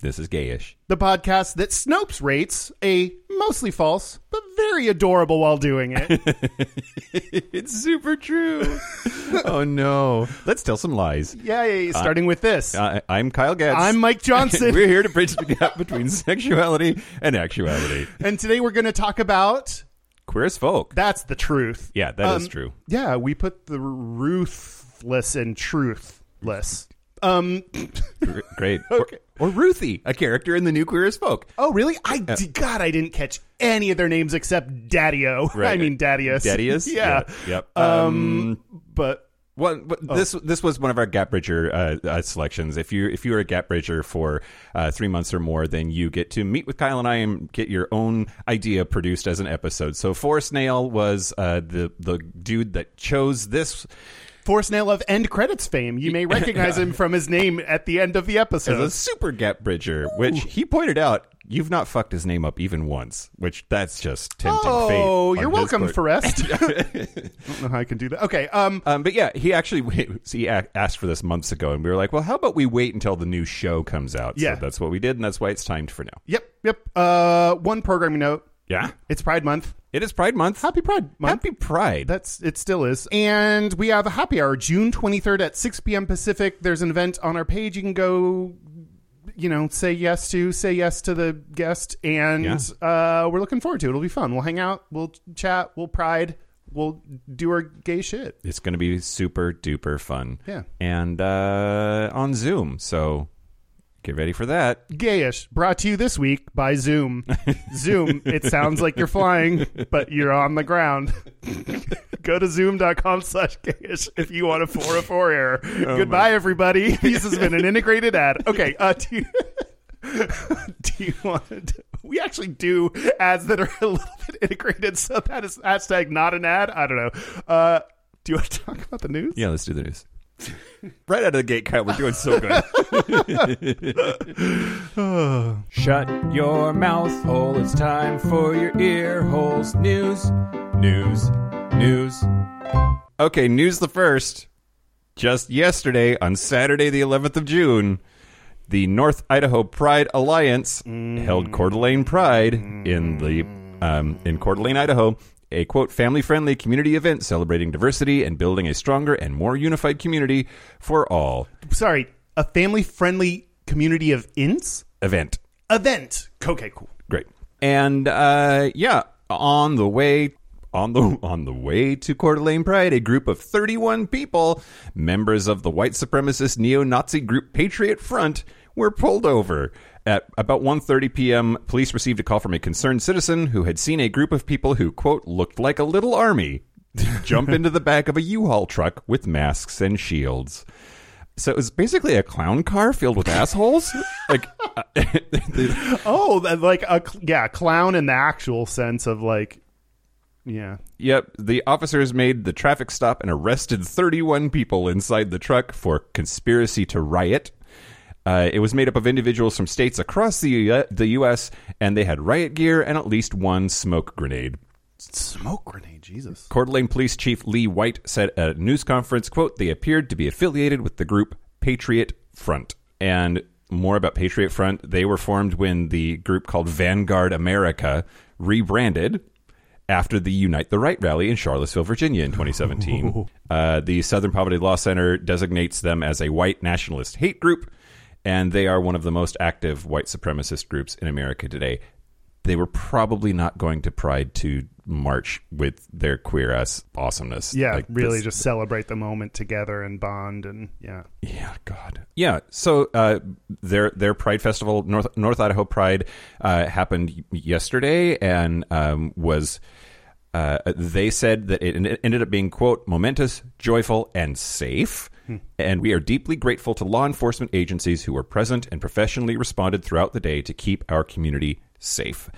This is gayish. the podcast that Snopes rates a mostly false but very adorable while doing it. it's super true. oh no. Let's tell some lies. Yay! Starting with this, Uh, I'm Kyle Getz. I'm Mike Johnson, We're here to bridge the gap between sexuality and actuality. and today we're going to talk about Queer as folk. that's the truth. yeah, that is Um, true. Yeah, we put the ruthless and truthless. Um. Great. Okay. Or, or Ruthie, a character in the new Queer as folk. Oh, really? I d- God, I didn't catch any of their names except Daddy-O. I Right. mean Daddius. Daddius? yeah. Yep. Um, But Well, but this this was one of our Gap Bridger uh, uh, selections. If you if you are a Gap Bridger for uh, three months or more, then you get to meet with Kyle and I and get your own idea produced as an episode. So Forrest Nail was uh, the the dude that chose this Force Nail of end credits fame. You may recognize him from his name at the end of the episode. as a super Gap Bridger, which he pointed out you've not fucked his name up even once. Which that's just tempting fate. Oh, you're welcome. Forrest. I don't know how I can do that. Okay. Um. Um, but yeah, he actually he asked for this months ago, and we were like, "Well, how about we wait until the new show comes out?" Yeah. so that's what we did, and that's why it's timed for now. Yep. Yep. Uh. One programming note. Yeah, It's Pride Month. It is Pride Month. Happy Pride Month. Happy Pride. That's it. Still is. And we have a happy hour, June 23rd at 6 p.m. Pacific. There's an event on our page. You can go. You know, say yes to, say yes to the guest, and uh, we're looking forward to it. It'll be fun. We'll hang out, we'll chat, we'll pride, we'll do our gay shit. it's going to be super duper fun. Yeah. and uh, on Zoom, so get ready for that. Gayish, brought to you this week by Zoom. Zoom, it sounds like you're flying, but you're on the ground. Go to zoom.com slash gayish if you want a 404 error. Goodbye, everybody. This has been an integrated ad. Okay, uh, do you, do you want to, we actually do ads that are a little bit integrated, so that is hashtag not an ad. I don't know. Uh, do you want to talk about the news? Yeah, let's do the news. right out of the gate, Kyle. We're doing so good. Shut your mouth hole. It's time for your ear holes. News, news, news. Okay, news the first. Just yesterday, on Saturday, the 11th of June, the North Idaho Pride Alliance held Coeur d'Alene Pride in the um, in Coeur d'Alene, Idaho, a quote family-friendly community event celebrating diversity and building a stronger and more unified community for all. Sorry, a family friendly community of ints? Event. Event. Okay, cool. Great. And uh, yeah, on the way on the on the way to Coeur d'Alene Pride, a group of 31 people, members of the white supremacist neo-Nazi group Patriot Front, were pulled over. At about 1:30 p.m., police received a call from a concerned citizen who had seen a group of people who quote looked like a little army jump into the back of a U-Haul truck with masks and shields. So it was basically a clown car filled with assholes. like, uh, Oh, like a yeah, clown in the actual sense of like, yeah. Yep, the officers made the traffic stop and arrested 31 people inside the truck for conspiracy to riot. Uh, it was made up of individuals from states across the U- the U.S. and they had riot gear and at least one smoke grenade. Smoke grenade, Jesus. Coeur d'Alene Police Chief Lee White said at a news conference, "quote They appeared to be affiliated with the group Patriot Front." And more about Patriot Front, they were formed when the group called Vanguard America rebranded after the Unite the Right rally in Charlottesville, Virginia in 2017. uh, the Southern Poverty Law Center designates them as a white nationalist hate group, and they are one of the most active white supremacist groups in America today. They were probably not going to Pride to march with their queer ass awesomeness. Yeah, Like, really this- just celebrate the moment together and bond and yeah. yeah, God. Yeah. So uh, their their Pride Festival, North North Idaho Pride, uh, happened yesterday and um, was. Uh, they said that it ended up being quote momentous, joyful, and safe. And we are deeply grateful to law enforcement agencies who were present and professionally responded throughout the day to keep our community safe.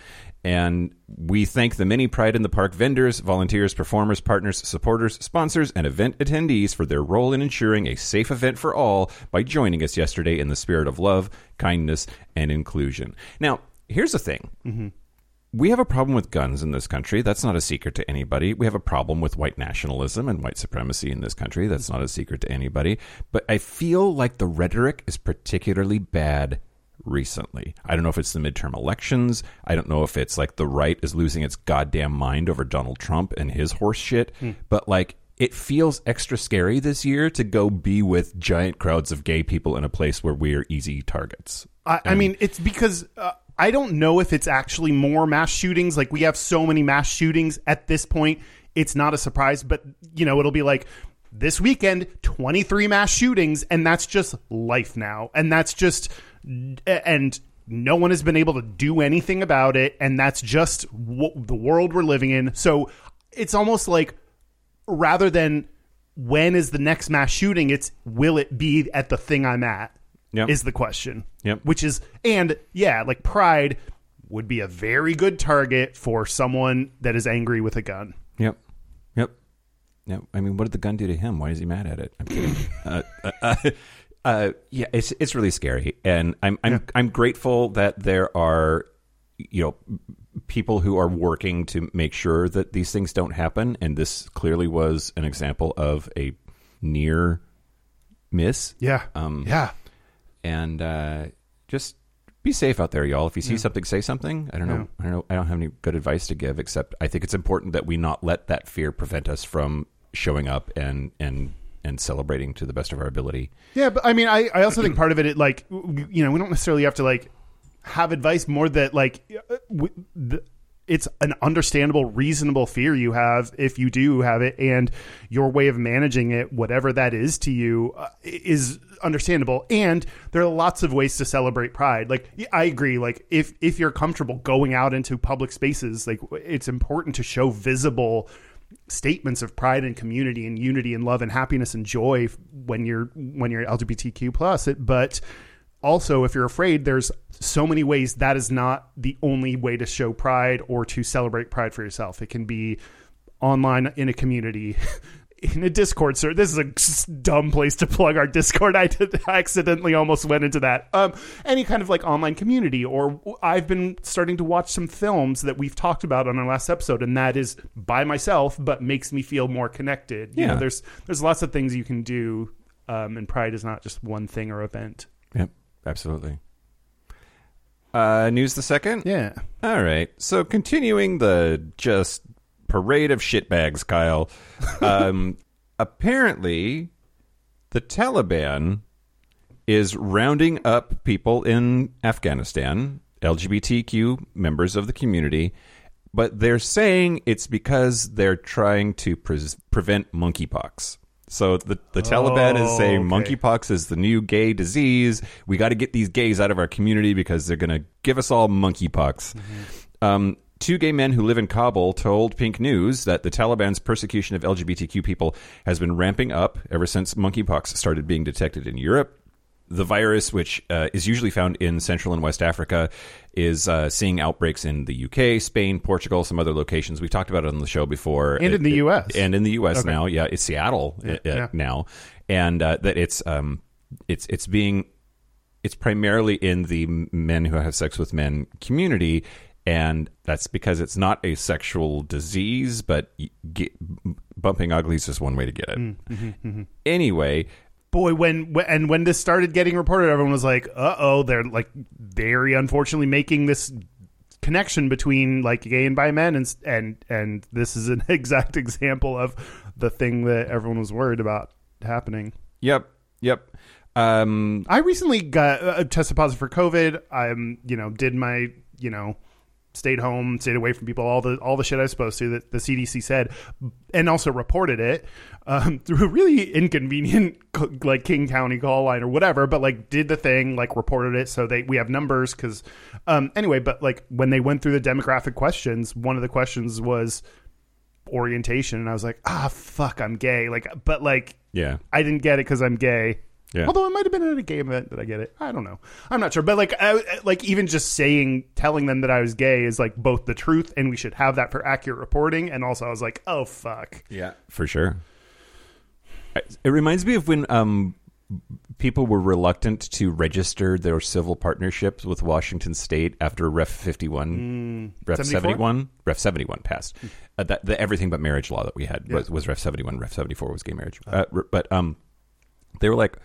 And we thank the many Pride in the Park vendors, volunteers, performers, partners, supporters, sponsors, and event attendees for their role in ensuring a safe event for all by joining us yesterday in the spirit of love, kindness, and inclusion. Now, here's the thing. Mm-hmm. We have a problem with guns in this country. That's not a secret to anybody. We have a problem with white nationalism and white supremacy in this country. That's not a secret to anybody. But I feel like the rhetoric is particularly bad recently. I don't know if it's the midterm elections. I don't know if it's like the right is losing its goddamn mind over Donald Trump and his horse shit. But like, it feels extra scary this year to go be with giant crowds of gay people in a place where we're easy targets. I, I mean, it's because uh, I don't know if it's actually more mass shootings. Like we have so many mass shootings at this point, it's not a surprise. But you know, it'll be like this weekend, twenty three mass shootings, and that's just life now, and that's just and no one has been able to do anything about it, and that's just the world we're living in. So it's almost like rather than when is the next mass shooting, it's will it be at the thing I'm at? Yep. Is the question. Yep. Which is, and yeah, like Pride would be a very good target for someone that is angry with a gun. Yep. Yep. Yep. I mean, what did the gun do to him? Why is he mad at it? I'm kidding. uh, uh, uh, uh, yeah, it's it's really scary, and I'm I'm I'm grateful that there are, you know, people who are working to make sure that these things don't happen, and this clearly was an example of a near miss. Yeah. Um, yeah. And uh, just be safe out there, y'all. If you see something, say something. I don't know. I don't know. I don't have any good advice to give, except I think it's important that we not let that fear prevent us from showing up and and and celebrating to the best of our ability. Yeah, but I mean, I, I also think part of it, it, like, you know, we don't necessarily have to like have advice more that like uh, w- the, it's an understandable, reasonable fear you have if you do have it, and your way of managing it, whatever that is to you, uh, is understandable. And there are lots of ways to celebrate Pride. Like, I agree. Like, if if you're comfortable going out into public spaces, like it's important to show visible statements of pride and community and unity and love and happiness and joy when you're when you're LGBTQ plus but also if you're afraid there's so many ways that is not the only way to show pride or to celebrate pride for yourself. It can be online in a community in a discord server. This is a dumb place to plug our discord. I did I accidentally almost went into that. Um any kind of like online community or i've been starting to watch some films that we've talked about on our last episode and that is by myself but makes me feel more connected. You Yeah. know there's there's lots of things you can do um and pride is not just one thing or event. Yep, absolutely. Uh, news the second. yeah All right. So continuing the just parade of shitbags, Kyle. Um, apparently, the Taliban is rounding up people in Afghanistan, LGBTQ members of the community, but they're saying it's because they're trying to pre- prevent monkeypox. So the the Taliban is saying Oh, okay. monkeypox is the new gay disease. We got to get these gays out of our community because they're going to give us all monkeypox. Um, two gay men who live in Kabul told Pink News that the Taliban's persecution of LGBTQ people has been ramping up ever since monkeypox started being detected in Europe. The virus, which uh, is usually found in Central and West Africa, is uh, seeing outbreaks in the UK, Spain, Portugal, some other locations. We've talked about it on the show before, And in the It- US. and in the U.S. now. Yeah, it's Seattle uh, uh, yeah. now, and uh, that it's um, it's it's being it's primarily in the men who have sex with men community, and that's because it's not a sexual disease, but get, bumping uglies is one way to get it. Anyway, boy when, and when this started getting reported everyone was like uh-oh they're like very unfortunately making this connection between like gay and bi men and and and this is an exact example of the thing that everyone was worried about happening yep, yep. Um, i recently got uh, tested positive for covid i'm you know did my you know stayed home stayed away from people all the all the shit i was supposed to that the cdc said and also reported it um, through a really inconvenient like king county call line or whatever but like did the thing like reported it so they we have numbers because um, anyway but like when they went through the demographic questions one of the questions was orientation and i was like ah fuck i'm gay like but like yeah, i didn't get it because i'm gay Yeah. Although it might have been at a gay event. that I get it? I don't know. I'm not sure. But like, I, like even just saying, telling them that I was gay is like both the truth, and we should have that for accurate reporting. And also, I was like, oh fuck. Yeah, for sure. It reminds me of when um, people were reluctant to register their civil partnerships with Washington State after Ref 51, Ref 74? 71, Ref 71 passed. Uh, that the everything but marriage law that we had was, was Ref 71. Ref 74 was gay marriage. Uh, r- but um, they were like,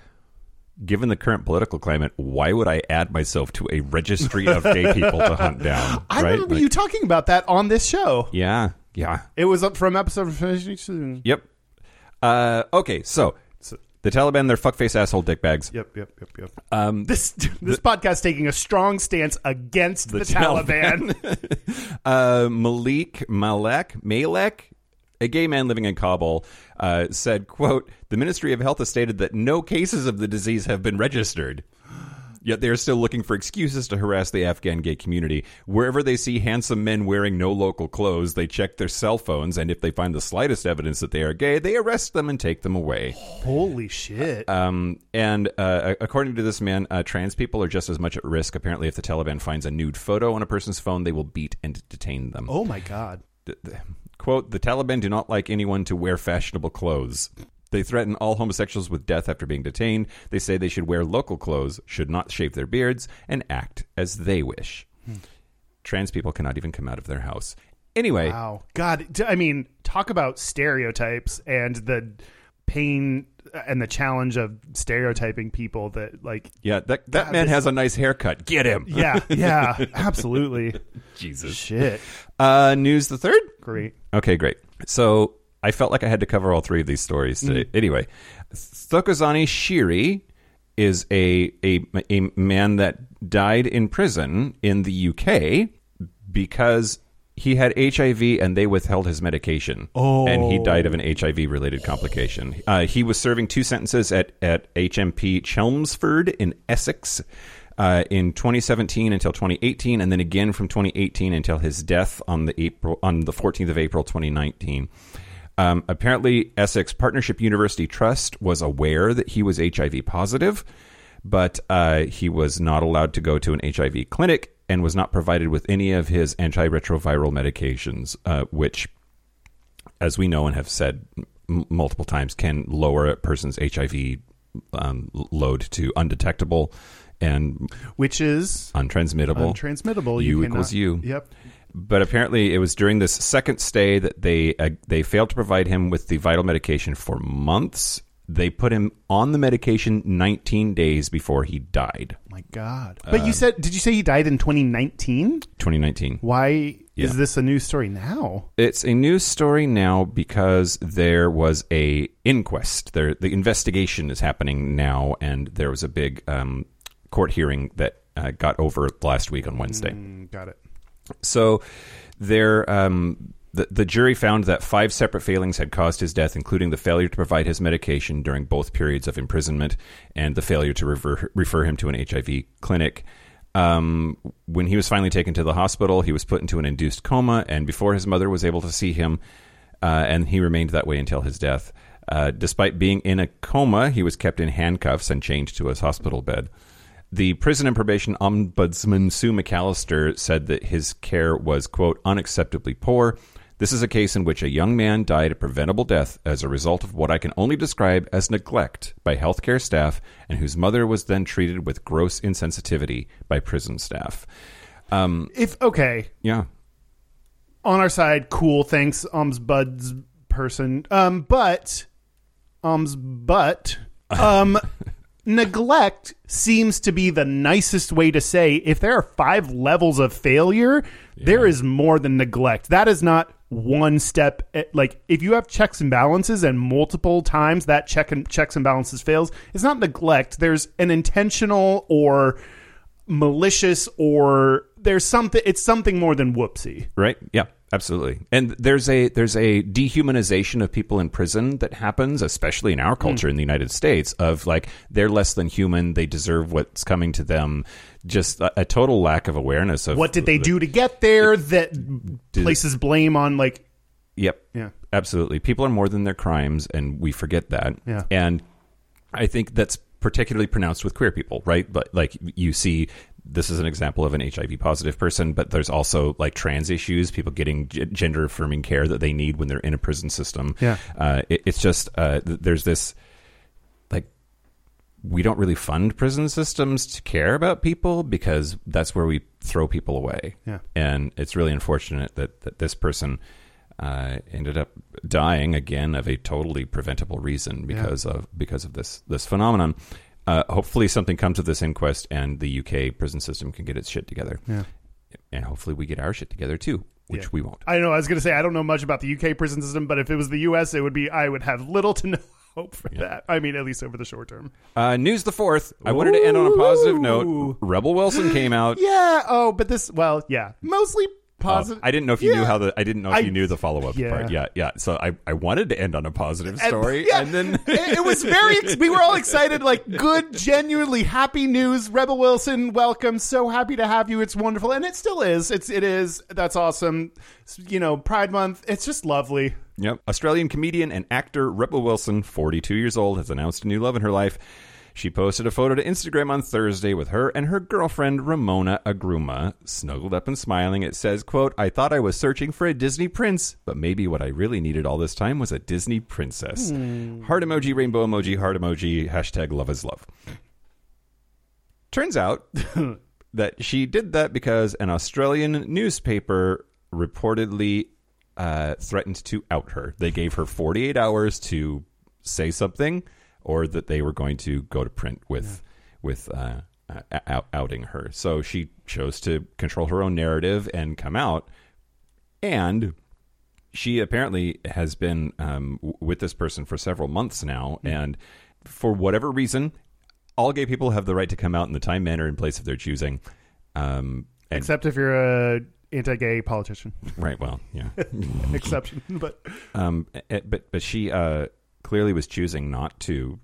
given the current political climate, why would I add myself to a registry of gay people to hunt down? I right? remember Like, you talking about that on this show. Yeah, yeah. It was up from episode of Yep. Uh, okay, so the Taliban, they're fuckface asshole dickbags. Yep, yep, yep, yep. Um, This this podcast taking a strong stance against the, The Taliban. uh, Malik Malek Malek, a gay man living in Kabul, uh, said, "quote The Ministry of Health has stated that no cases of the disease have been registered." Yet they are still looking for excuses to harass the Afghan gay community. Wherever they see handsome men wearing no local clothes, they check their cell phones, and if they find the slightest evidence that they are gay, they arrest them and take them away. Holy shit! Um, and uh, according to this man, uh, trans people are just as much at risk. Apparently, if the Taliban finds a nude photo on a person's phone, they will beat and detain them. oh my god! Th- Quote, the Taliban do not like anyone to wear fashionable clothes. They threaten all homosexuals with death after being detained. They say they should wear local clothes, should not shave their beards, and act as they wish. Trans people cannot even come out of their house. Anyway, Wow, God! I mean, talk about stereotypes and the pain and the challenge of stereotyping people. That like, yeah, that, that God, man this- has a nice haircut. Get him. yeah, yeah, absolutely. Jesus. Shit, Uh, news the third? great. Okay, great. So I felt like I had to cover all three of these stories today. Anyway, Thokozani Shiri is a, a a man that died in prison in the UK because he had HIV and they withheld his medication. Oh. And he died of an HIV related complication. Uh, he was serving two sentences at, at HMP Chelmsford in Essex. Uh, in 2017 until 2018, and then again from 2018 until his death on the April on the 14th of April 2019. Um, apparently, Essex Partnership University Trust was aware that he was HIV positive, but uh, he was not allowed to go to an HIV clinic and was not provided with any of his antiretroviral medications, uh, which, as we know and have said m- multiple times, can lower a person's HIV um, load to undetectable and Which is untransmittable. untransmittable. U cannot- equals U. Yep. But apparently, it was during this second stay that they uh, they failed to provide him with the vital medication for months. They put him on the medication 19 days before he died. My God. But Um, you said, did you say he died in 2019? 2019. Why Yeah. is this a news story now? It's a news story now because there was a inquest. There, the investigation is happening now, and there was a big um, court hearing that uh, got over last week on Wednesday. Mm, got it. So there, um, the, the jury found that five separate failings had caused his death, including the failure to provide his medication during both periods of imprisonment and the failure to refer, refer him to an HIV clinic. Um, when he was finally taken to the hospital, he was put into an induced coma, and before his mother was able to see him, uh, and he remained that way until his death. Uh, despite being in a coma, he was kept in handcuffs and chained to his hospital bed. The prison and probation ombudsman Sue McAllister said that his care was, quote, unacceptably poor. This is a case in which a young man died a preventable death as a result of what I can only describe as neglect by healthcare staff, and whose mother was then treated with gross insensitivity by prison staff. Um, If, okay, yeah. on our side, cool, thanks, ums buds person. Um, but, ums, but, um, neglect seems to be the nicest way to say if there are five levels of failure, there is more than neglect. That is not one step. eh, Like if you have checks and balances and multiple times that check and checks and balances fails, it's not neglect. There's an intentional or malicious or there's something. It's something more than whoopsie. Right? Yeah, absolutely. And there's a there's a dehumanization of people in prison that happens, especially in our hmm. culture in the United States, of like they're less than human, they deserve what's coming to them. Just a, a total lack of awareness of What did they do to get there that places blame on like Yep. Yeah. Absolutely. People are more than their crimes, and we forget that. Yeah. And I think that's particularly pronounced with queer people, right? But like you see, this is an example of an HIV positive person, but there's also like trans issues, people getting g- gender affirming care that they need when they're in a prison system. Yeah. uh, it, it's just uh, th- there's this like we don't really fund prison systems to care about people because that's where we throw people away. Yeah. And it's really unfortunate that, that this person uh, ended up dying again of a totally preventable reason because of because of this this phenomenon. Uh, hopefully, something comes of this inquest, and the UK prison system can get its shit together. Yeah. And hopefully, we get our shit together too, which Yeah. we won't. I know. I was going to say I don't know much about the UK prison system, but if it was the US, it would be I would have little to no hope for that. I mean, at least over the short term. Uh, news the fourth. I wanted to end on a positive note. Rebel Wilson came out. Yeah. Oh, but this. Well, yeah. Mostly Positive. I didn't know if you Yeah. knew how the. I didn't know if I- you knew the follow up Yeah. part. Yeah, yeah. So I, I wanted to end on a positive story, yeah, and then it, it was very. We were all excited, like good, genuinely happy news. Rebel Wilson, welcome. So happy to have you. It's wonderful, and it still is. It's it is. That's awesome. You know, Pride Month. It's just lovely. Yep. Australian comedian and actor Rebel Wilson, 42 years old, has announced a new love in her life. She posted a photo to Instagram on Thursday with her and her girlfriend Ramona Agruma snuggled up and smiling. It says, quote, I thought I was searching for a Disney prince, but maybe what I really needed all this time was a Disney princess. Heart emoji, rainbow emoji, heart emoji, hashtag love is love. Turns out that she did that because an Australian newspaper reportedly uh, threatened to out her. They gave her 48 hours to say something, or that they were going to go to print with with uh, uh, out- outing her. So she chose to control her own narrative and come out. And she apparently has been um, with this person for several months now, and for whatever reason, all gay people have the right to come out in the time, manner, and place of their choosing. Um, and, Except if you're a anti-gay politician. right, well, yeah. Exception, but um, but but she uh, clearly was choosing not to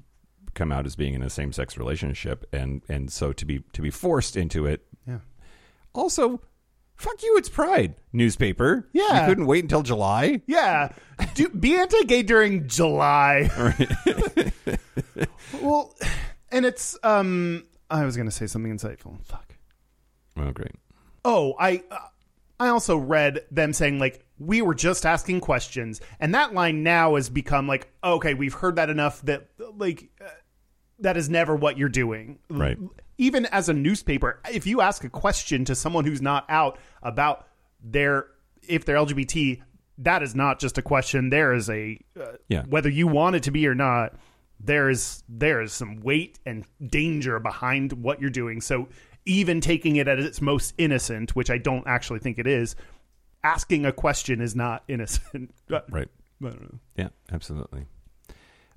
come out as being in a same-sex relationship, and and so to be to be forced into it. yeah. Also, fuck you, it's Pride newspaper. Yeah. you couldn't wait until July. Yeah. Do, be anti-gay during July. well, and it's um I was going to say something insightful. Fuck. Oh, great. Oh, I uh, I also read them saying like we were just asking questions and that line now has become like okay, we've heard that enough that like uh, that is never what you're doing. Right. Even as a newspaper, if you ask a question to someone who's not out about their if they're LGBT, that is not just a question. There is a uh, Yeah. whether you want it to be or not. There is there is some weight and danger behind what you're doing. So even taking it at its most innocent, which I don't actually think it is, asking a question is not innocent. Right. I don't know. Yeah, absolutely.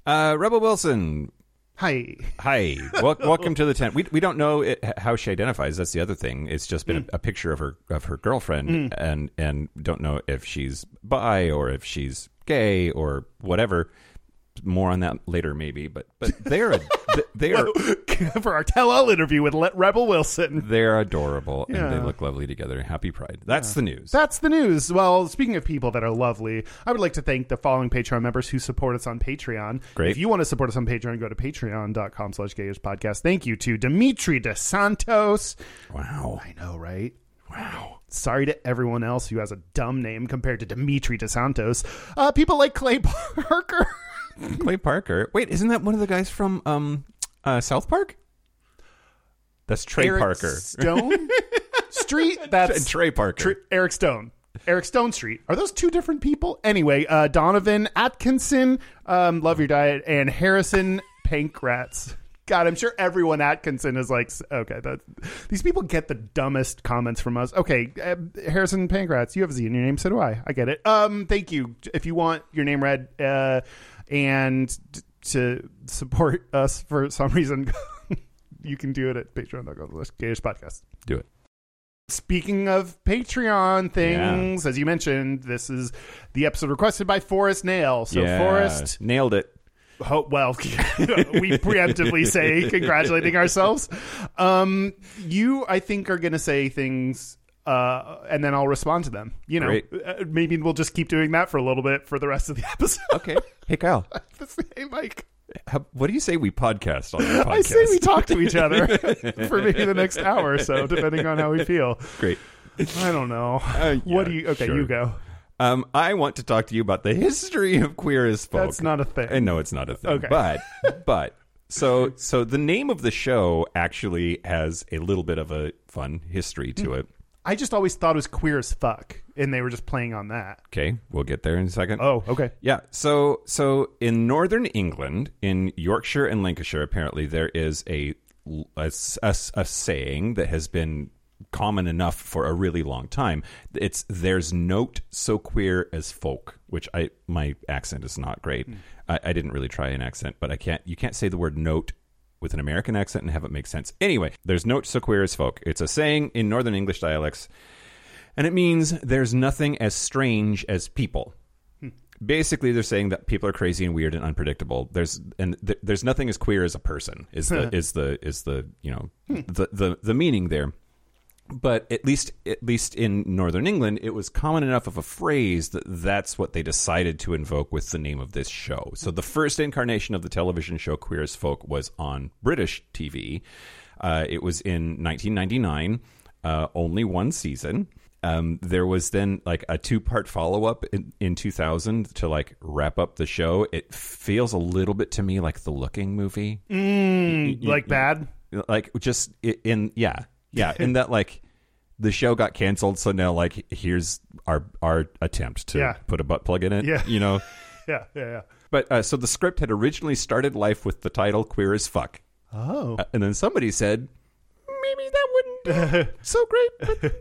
Uh, Rebel Wilson, Hi. hi. Wel- welcome to the tent. We we don't know it, how she identifies. That's the other thing. It's just been a, a picture of her of her girlfriend, and and don't know if she's bi or if she's gay or whatever. More on that later, maybe. But but they're a, they are For our tell all interview with Le- Rebel Wilson. they're adorable and they look lovely together. Happy Pride. That's the news. That's the news. Well, speaking of people that are lovely, I would like to thank the following Patreon members who support us on Patreon. Great. If you want to support us on Patreon, go to patreon.com slash gayish podcast. Thank you to Dimitri DeSantos. wow. I know, right? Wow. Sorry to everyone else who has a dumb name compared to Dimitri DeSantos. Uh, people like Clay Parker. Clay Parker. Wait, isn't that one of the guys from um uh, South Park? That's Trey Eric Parker. Stone Street. That's Trey Parker. Tr- Eric Stone. Eric Stone Street. Are those two different people? Anyway, uh, Donovan Atkinson, um, Love Your Diet, and Harrison Pankratz. God, I'm sure everyone Atkinson is like, okay, that these people get the dumbest comments from us. Okay, uh, Harrison Pankratz, you have a Z in your name, so do I. I get it. Um, thank you. If you want your name read uh, and to support us for some reason, you can do it at patreon.com slash podcast. Do it. Speaking of Patreon things, as you mentioned, this is the episode requested by Forrest Nail. So yeah. Forrest, nailed it. well, we preemptively say congratulating ourselves. Um, you, I think, are going to say things, uh, and then I'll respond to them. You know, Great. uh, maybe we'll just keep doing that for a little bit for the rest of the episode. Okay. Hey Kyle. hey, Mike. How, what do you say we podcast on podcast? I say we talk to each other for maybe the next hour or so, depending on how we feel. Great. I don't know. Uh, what do you? Okay, sure. you go. Um, I want to talk to you about the history of queer as folk. That's not a thing. I know it's not a thing. Okay. But but so so the name of the show actually has a little bit of a fun history to Hmm. it. I just always thought it was queer as fuck, and they were just playing on that. Okay, we'll get there in a second. Oh, okay. Yeah. So so in northern England, in Yorkshire and Lancashire, apparently there is a a, a, a saying that has been common enough for a really long time. It's there's note so queer as folk, which I my accent is not great. Hmm. I, I didn't really try an accent, but I can't. You can't say the word note with an American accent and have it make sense. Anyway, there's note so queer as folk. It's a saying in Northern English dialects, and it means there's nothing as strange as people basically they're saying that people are crazy and weird and unpredictable there's and th- there's nothing as queer as a person is the is the is the you know the, the the meaning there but at least at least in northern england it was common enough of a phrase that that's what they decided to invoke with the name of this show. So the first incarnation of the television show queer as folk was on british tv uh, it was in 1999 uh, only one season. Um, there was then like a two part follow up in, in 2000 to like wrap up the show. It feels a little bit to me like the Looking movie, like bad. like just in yeah yeah in that like the show got canceled, so now like here's our our attempt to Yeah. put a butt plug in it. Yeah. you know. Yeah, yeah, yeah. But uh, so the script had originally started life with the title "Queer as Fuck," Oh, uh, and then somebody said maybe that wouldn't be so great with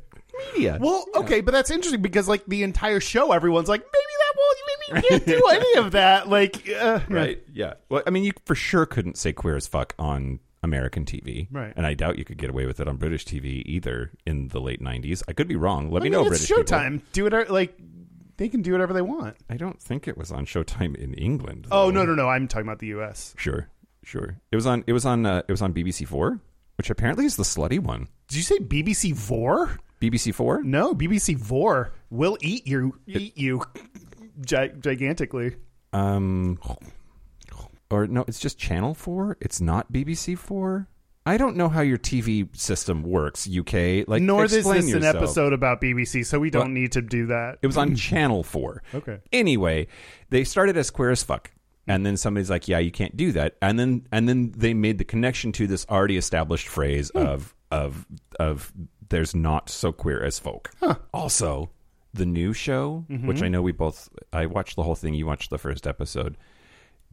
media. well, okay, but that's interesting because like the entire show, everyone's like, maybe that won't, maybe you can't do any of that. Like, uh, right yeah well i mean you for sure couldn't say queer as fuck on american tv Right. and i doubt you could get away with it on british tv either in the late 90s i could be wrong let I me mean, know it's british people. Showtime. Do it like they can do whatever they want. i don't think it was on showtime in england Oh no, no, no! I'm talking about the U.S. sure sure it was on it was on uh, it was on bbc 4 which apparently is the slutty one Did you say BBC Four? bbc 4 No, BBC Four will eat you, eat you, gi- gigantically. um or no it's just channel 4 it's not bbc 4 I don't know how your TV system works, UK. Like, Nor is this an episode about BBC, so we don't Well, need to do that. It was on Channel 4. Okay. Anyway, they started as queer as fuck. And then somebody's like, "Yeah, you can't do that." And then and then they made the connection to this already established phrase hmm. of of of there's not so queer as folk. Also, the new show, mm-hmm. which I know we both I watched the whole thing, you watched the first episode.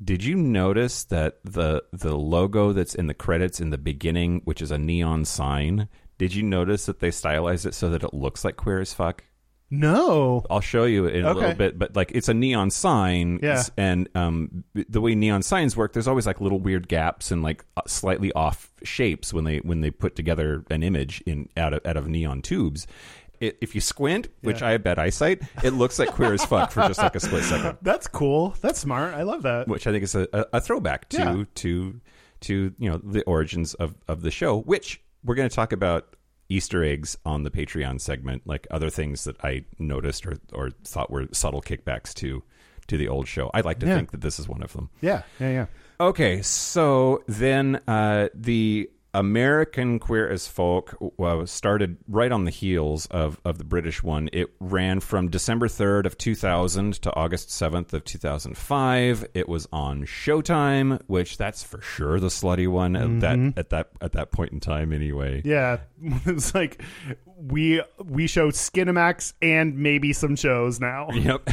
Did you notice that the the logo that's in the credits in the beginning, which is a neon sign, did you notice that they stylized it so that it looks like queer as fuck? No. I'll show you in a Okay. little bit, but like it's a neon sign, Yeah. and um, the way neon signs work, there's always like little weird gaps and like uh, slightly off shapes when they when they put together an image in out of out of neon tubes. It, if you squint, which. I have bad eyesight, it looks like queer as fuck for just like a split second, That's cool. That's smart. I love that. which I think is a, a, a throwback to Yeah. to to you know the origins of of the show, which we're going to talk about Easter eggs on the Patreon segment, like other things that I noticed or or thought were subtle kickbacks to to the old show. I like to Yeah. think that this is one of them. Yeah, yeah, yeah. Okay, so then uh, the American Queer as Folk uh, started right on the heels of, of the British one. It ran from December 3rd of 2000 to August 7th of 2005. It was on Showtime, which that's for sure the slutty one at that at that at that point in time anyway. Yeah, it's like we we show Skinamax and maybe some shows now, Yep.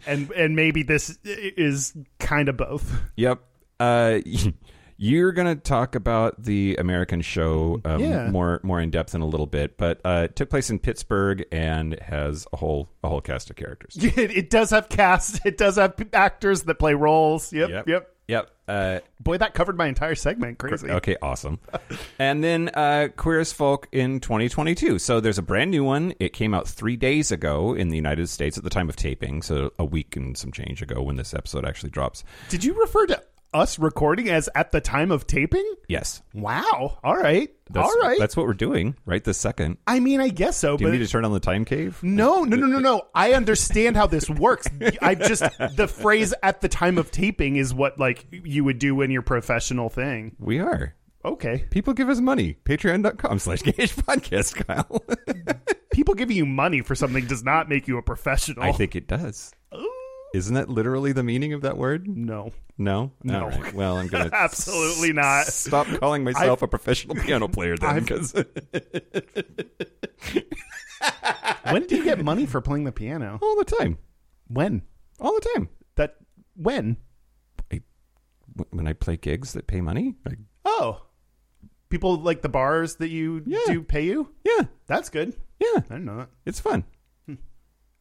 and and maybe this is kind of both. Yep. Uh, you're gonna talk about the American show um, Yeah. more more in depth in a little bit, but uh, it took place in Pittsburgh and has a whole a whole cast of characters. It, it does have cast. It does have actors that play roles. Yep, Yep. yep. Yep. Uh, Boy, that covered my entire segment. Crazy. okay, awesome. and then uh, Queer as Folk in 2022. So there's a brand new one. It came out three days ago in the United States at the time of taping, so a week and some change ago when this episode actually drops. Did you refer to us recording as at the time of taping? Yes. Wow. All right. That's, All right. That's what we're doing right this second. I mean, I guess so, Do you but need to turn on the time cave? no, no, no, no, no. I understand how this works. I just the phrase "at the time of taping" is what like you would do in your professional thing. We are. Okay. People give us money. Patreon.com slash gayish podcast, Kyle. People giving you money for something does not make you a professional. I think it does. Isn't that literally the meaning of that word? no. No? No. Right. Well, I'm going to Absolutely not. stop calling myself a professional piano player then because When do you get money for playing the piano? all the time. When? All the time. That when? When I play gigs that pay money? I, Oh. People like the bars that you Yeah. do pay you? yeah. That's good. Yeah. I know that. It's fun.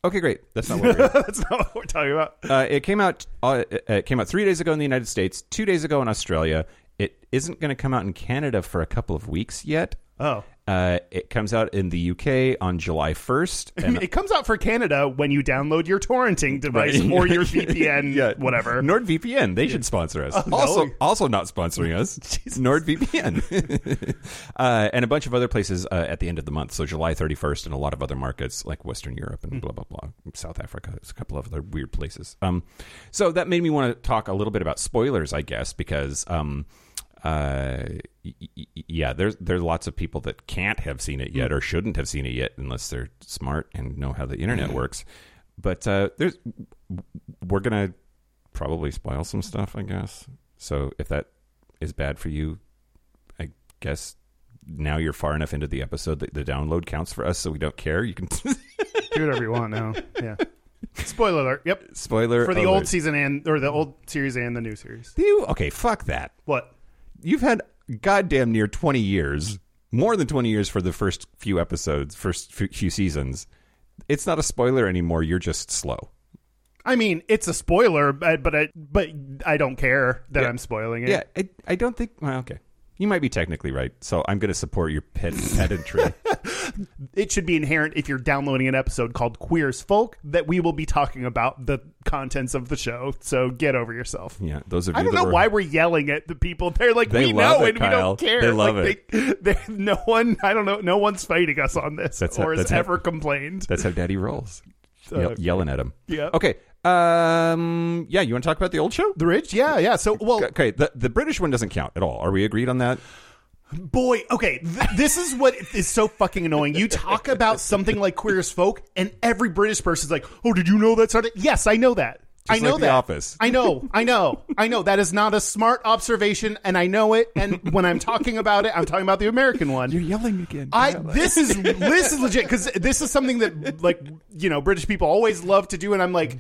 Okay, great. That's not what we're That's not what we're talking about. uh, it came out. Uh, it came out three days ago in the United States, two days ago in Australia. It isn't going to come out in Canada for a couple of weeks yet. Oh. Uh, it comes out in the UK on July first, and it comes out for Canada when you download your torrenting device Right. or your VPN, whatever. NordVPN, they should sponsor us. no. also, also not sponsoring us. NordVPN, uh, and a bunch of other places uh, at the end of the month. So July 31st, and a lot of other markets like Western Europe and blah blah blah, South Africa. There's a couple of other weird places. Um, so that made me want to talk a little bit about spoilers, I guess, because um, uh, y- y- yeah, there's there's lots of people that can't have seen it yet or shouldn't have seen it yet unless they're smart and know how the internet works. But uh, there's we're gonna probably spoil some stuff, I guess. So if that is bad for you, I guess now you're far enough into the episode that the download counts for us, so we don't care. You can Do whatever you want now. Yeah. Spoiler alert. Yep. spoiler For the alert. old season and or the old series and the new series. You okay? Fuck that. What? You've had goddamn near twenty years, more than twenty years for the first few episodes, first few few seasons. It's not a spoiler anymore. You're just slow. I mean, it's a spoiler, but but I, but I don't care that Yeah. I'm spoiling it. Yeah, I, I don't think. Well, okay, you might be technically right. So I'm going to support your pet pedantry. It should be inherent if you're downloading an episode called Queers Folk that we will be talking about the contents of the show. So get over yourself. yeah, those of you I don't know were- why we're yelling at the people. They're like, They we know it, and we don't care. They love like, They, they, no one, I don't know, no one's fighting us on this That's how- or has that's how- ever complained. That's how Daddy rolls. Uh, Yell- yelling at him. Yeah. Okay. Um. Yeah. You want to talk about the old show? The Ridge? Yeah, yeah. So, well, Okay. The the British one doesn't count at all. Are we agreed on that? boy, okay, th- this is what is so fucking annoying. You talk about something like Queer as Folk, and every British person's like, oh, did you know that's not it? Yes, I know that. I know like The that. Office. I know, I know, I know. That is not a smart observation, and I know it. And when I'm talking about it, I'm talking about the American one. You're yelling again. I this is this is legit because this is something that like you know British people always love to do, and I'm like,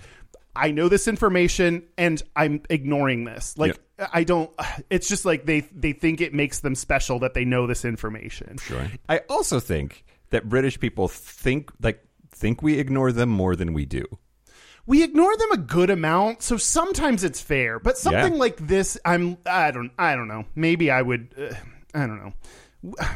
I know this information and I'm ignoring this. Like I don't. It's just like they they think it makes them special that they know this information. Sure. I also think that British people think like think we ignore them more than we do. We ignore them a good amount, so sometimes it's fair. But something Yeah. like this, I'm I don't I don't know. Maybe I would. Uh, I don't know.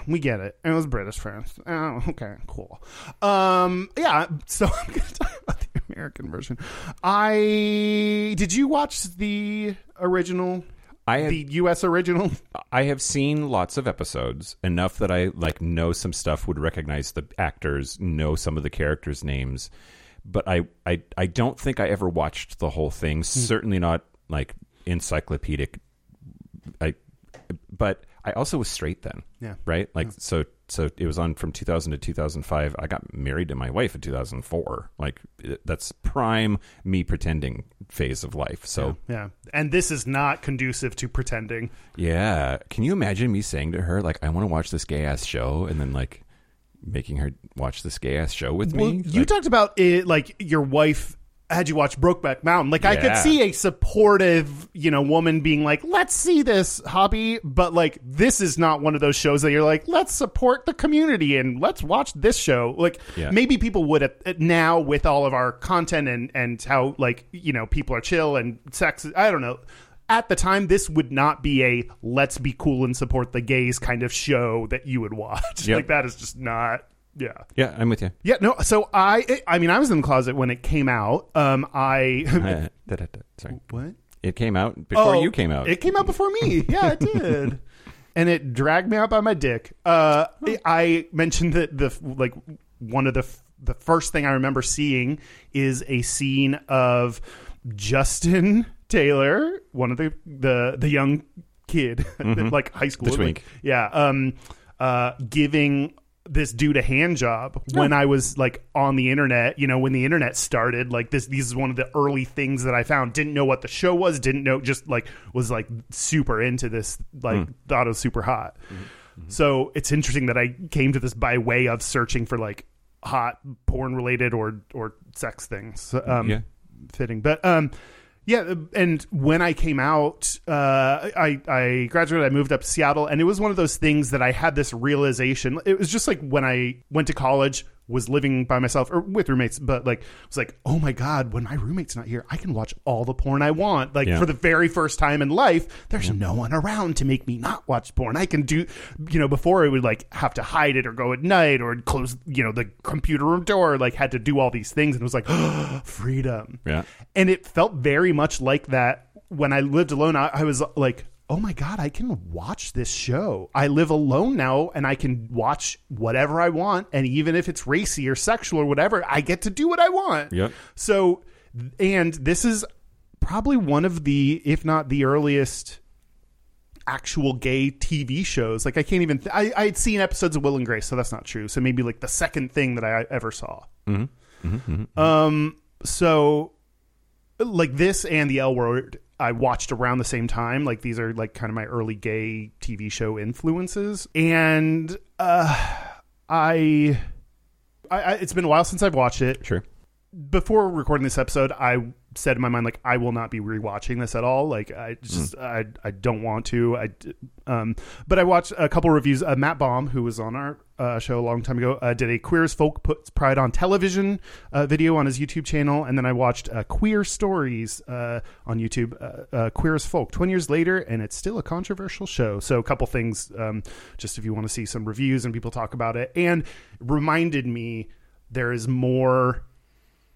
We get it. It was British first. Oh, okay, cool. Um, yeah. So I'm going to talk about the American version. I did you watch the original? I have, the U.S. original. I have seen lots of episodes enough that I like know some stuff, would recognize the actors, know some of the characters' names, but I I, I don't think I ever watched the whole thing. Hmm. Certainly not like encyclopedic. I but I also was straight then. Yeah. Right? Like so so it was on from 2000 to 2005. I got married to my wife in 2004. Like that's prime me pretending phase of life. So Yeah, and this is not conducive to pretending. yeah. Can you imagine me saying to her, like, I want to watch this gay ass show, and then, like, making her watch this gay ass show with Well, me? you Like, talked about it like your wife had you watch Brokeback Mountain. Like I could see a supportive, you know, woman being like, "Let's see this hobby," but like this is not one of those shows that you're like, "Let's support the community and let's watch this show." Like Yeah. maybe people would at, at now with all of our content and and how like you know people are chill and sex. I don't know. At the time, this would not be a "let's be cool and support the gays" kind of show that you would watch. Yep. Like that is just not. Yeah. yeah, I'm with you. Yeah, no. So I, I mean, I was in the closet when it came out. Um, I Uh. Sorry. what? It came out before Oh, you came out. It came out before me. Yeah, it did. and it dragged me out by my dick. Uh, I mentioned that the like one of the the first thing I remember seeing is a scene of Justin Taylor, one of the the the young kid, like high school, twink. yeah, um, uh, giving this dude a hand job when I was like on the internet, you know, when the internet started, like this, these is one of the early things that I found. Didn't know what the show was, didn't know, just like was like super into this, like thought it was super hot. So it's interesting that I came to this by way of searching for like hot porn related or, or sex things. Um, Yeah. fitting, but, um, yeah, and when I came out, uh, I I graduated. I moved up to Seattle, and it was one of those things that I had this realization. It was just like when I went to college, was living by myself or with roommates, but like it was like, oh my god, when my roommate's not here, I can watch all the porn I want. Like Yeah. for the very first time in life, there's no one around to make me not watch porn. I can do, you know, before I would like have to hide it or go at night or close, you know, the computer room door. Like had to do all these things, and it was like freedom. Yeah. And it felt very much like that when I lived alone. I, I was like, oh my God, I can watch this show. I live alone now and I can watch whatever I want. And even if it's racy or sexual or whatever, I get to do what I want. Yep. So, and this is probably one of the, if not the earliest actual gay TV shows. Like I can't even. Th- I I had seen episodes of Will and Grace, so that's not true. So maybe like the second thing that I ever saw. Mm-hmm. Mm-hmm. Mm-hmm. Um. So, like this and the L Word, I watched around the same time. Like these are like kind of my early gay TV show influences, and uh, I. I, I, it's been a while since I've watched it Sure. before recording this episode, I said in my mind like I will not be rewatching this at all. Like I just I I don't want to. I um but I watched a couple reviews. Uh, Matt Baum, who was on our uh, show a long time ago, uh, did a Queer as Folk puts pride on television uh, video on his YouTube channel, and then I watched uh, Queer Stories uh, on YouTube. Uh, uh, Queer as Folk, twenty years later, and it's still a controversial show. So a couple things, um, just if you want to see some reviews and people talk about it, and reminded me there is more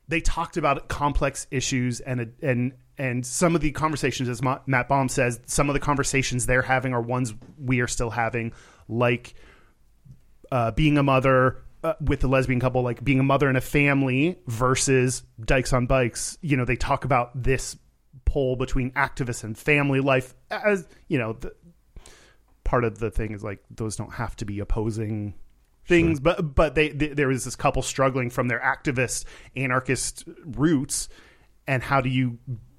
they talked about complex issues and and and some of the conversations, as Matt Baum says, some of the conversations they're having are ones we are still having, like uh, being a mother uh, with a lesbian couple, like being a mother in a family versus dykes on bikes. You know, they talk about this pull between activists and family life as you know. The, part of the thing is like those don't have to be opposing things but but they, they there was this couple struggling from their activist anarchist roots and how do you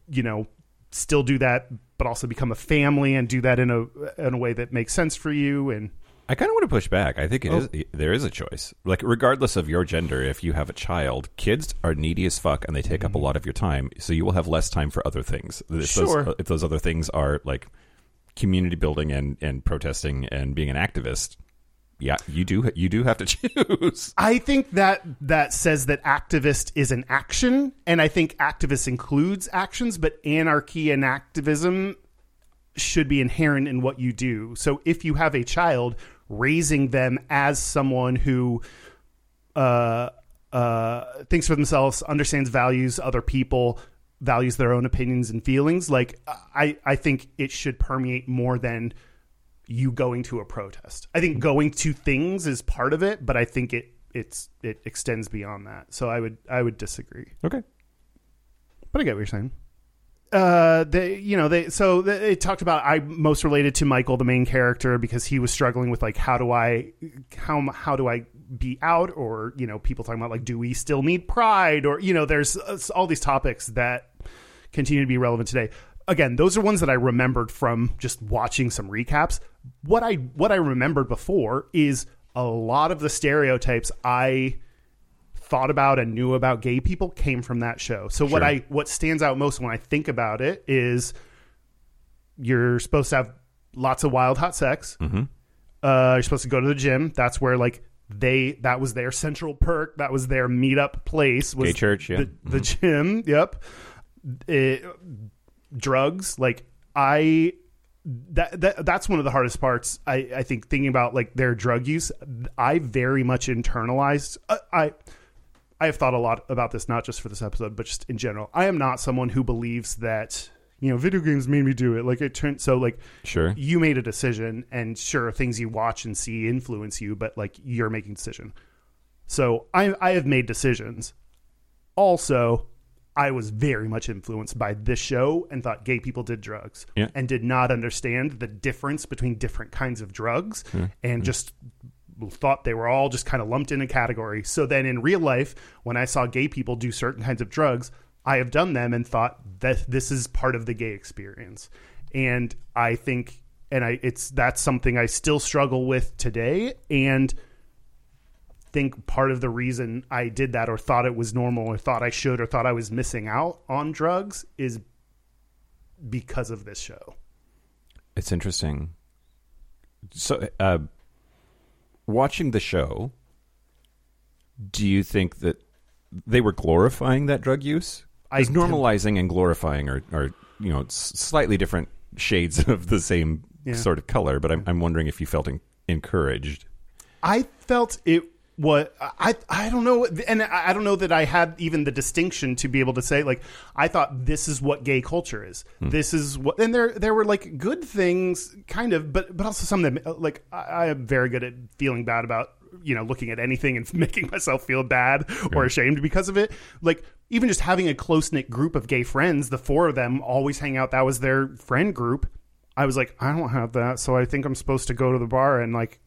you know still do that but also become a family and do that in a in a way that makes sense for you and I kind of want to push back. I think it is Oh. there is a choice. Like regardless of your gender, if you have a child, kids are needy as fuck and they take up a mm-hmm. lot of your time. So you will have less time for other things. If Sure. Those, if those other things are like community building and and protesting and being an activist, yeah, you do you do have to choose. I think that that says that activist is an action, and I think activist includes actions, but anarchy and activism should be inherent in what you do. So if you have a child, raising them as someone who uh, uh, thinks for themselves, understands values other people, values their own opinions and feelings, like I, I think it should permeate more than you going to a protest. I think going to things is part of it, but I think it it's it extends beyond that. So I would I would disagree. Okay. But I get what you're saying. Uh, they, you know, they so they, talked about I most related to Michael, the main character, because he was struggling with like how do I, how how do I be out, or you know, people talking about like do we still need pride, or you know, there's uh, all these topics that continue to be relevant today. Again, those are ones that I remembered from just watching some recaps. What I what I remembered before is a lot of the stereotypes I thought about and knew about gay people came from that show. So what I what stands out most when I think about it is you're supposed to have lots of wild hot sex. Mm-hmm. Uh, you're supposed to go to the gym. That's where like they that was their central perk. That was their meetup place. Was Gay church, yeah. the, the gym. Yep. It- drugs. Like I that, that that's one of the hardest parts. I, I think thinking about like their drug use. I very much internalized. uh, I I have thought a lot about this, not just for this episode, but just in general. I am not someone who believes that you know, video games made me do it. Like it turned so like Sure. you made a decision, and sure, things you watch and see influence you, but like you're making decision. So I I have made decisions. Also, I was very much influenced by this show and thought gay people did drugs Yeah. and did not understand the difference between different kinds of drugs and just thought they were all just kind of lumped in a category. So then in real life, when I saw gay people do certain kinds of drugs, I have done them and thought that this is part of the gay experience. And I think and I it's that's something I still struggle with today and think part of the reason I did that or thought it was normal or thought I should or thought I was missing out on drugs is because of this show. It's interesting. So, uh, watching the show, do you think that they were glorifying that drug use? I Because normalizing and glorifying are, are you know slightly different shades of the same Yeah. sort of color. But I'm, I'm wondering if you felt en- encouraged. I felt it what I I don't know and I don't know that I had even the distinction to be able to say like I thought this is what gay culture is. Hmm. This is what and there there were like good things kind of but but also some that like I, I am very good at feeling bad about you know looking at anything and making myself feel bad or ashamed because of it. Like even just having a close knit group of gay friends, the four of them always hang out. That was their friend group. I was like, I don't have that, so I think I'm supposed to go to the bar and like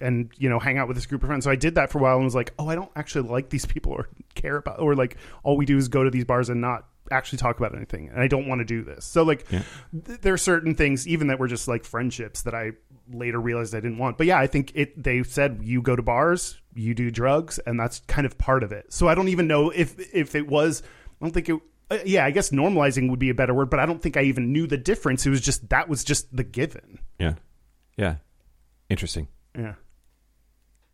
and you know hang out with this group of friends. So I did that for a while and was like, oh, I don't actually like these people or care about or like all we do is go to these bars and not actually talk about anything. And I don't want to do this. So like Yeah. th- there are certain things even that were just like friendships that I later realized I didn't want. But yeah, I think it they said you go to bars, you do drugs and that's kind of part of it. So I don't even know if if it was I don't think it uh, yeah, I guess normalizing would be a better word, but I don't think I even knew the difference. It was just that was just the given. Yeah, yeah, interesting. Yeah.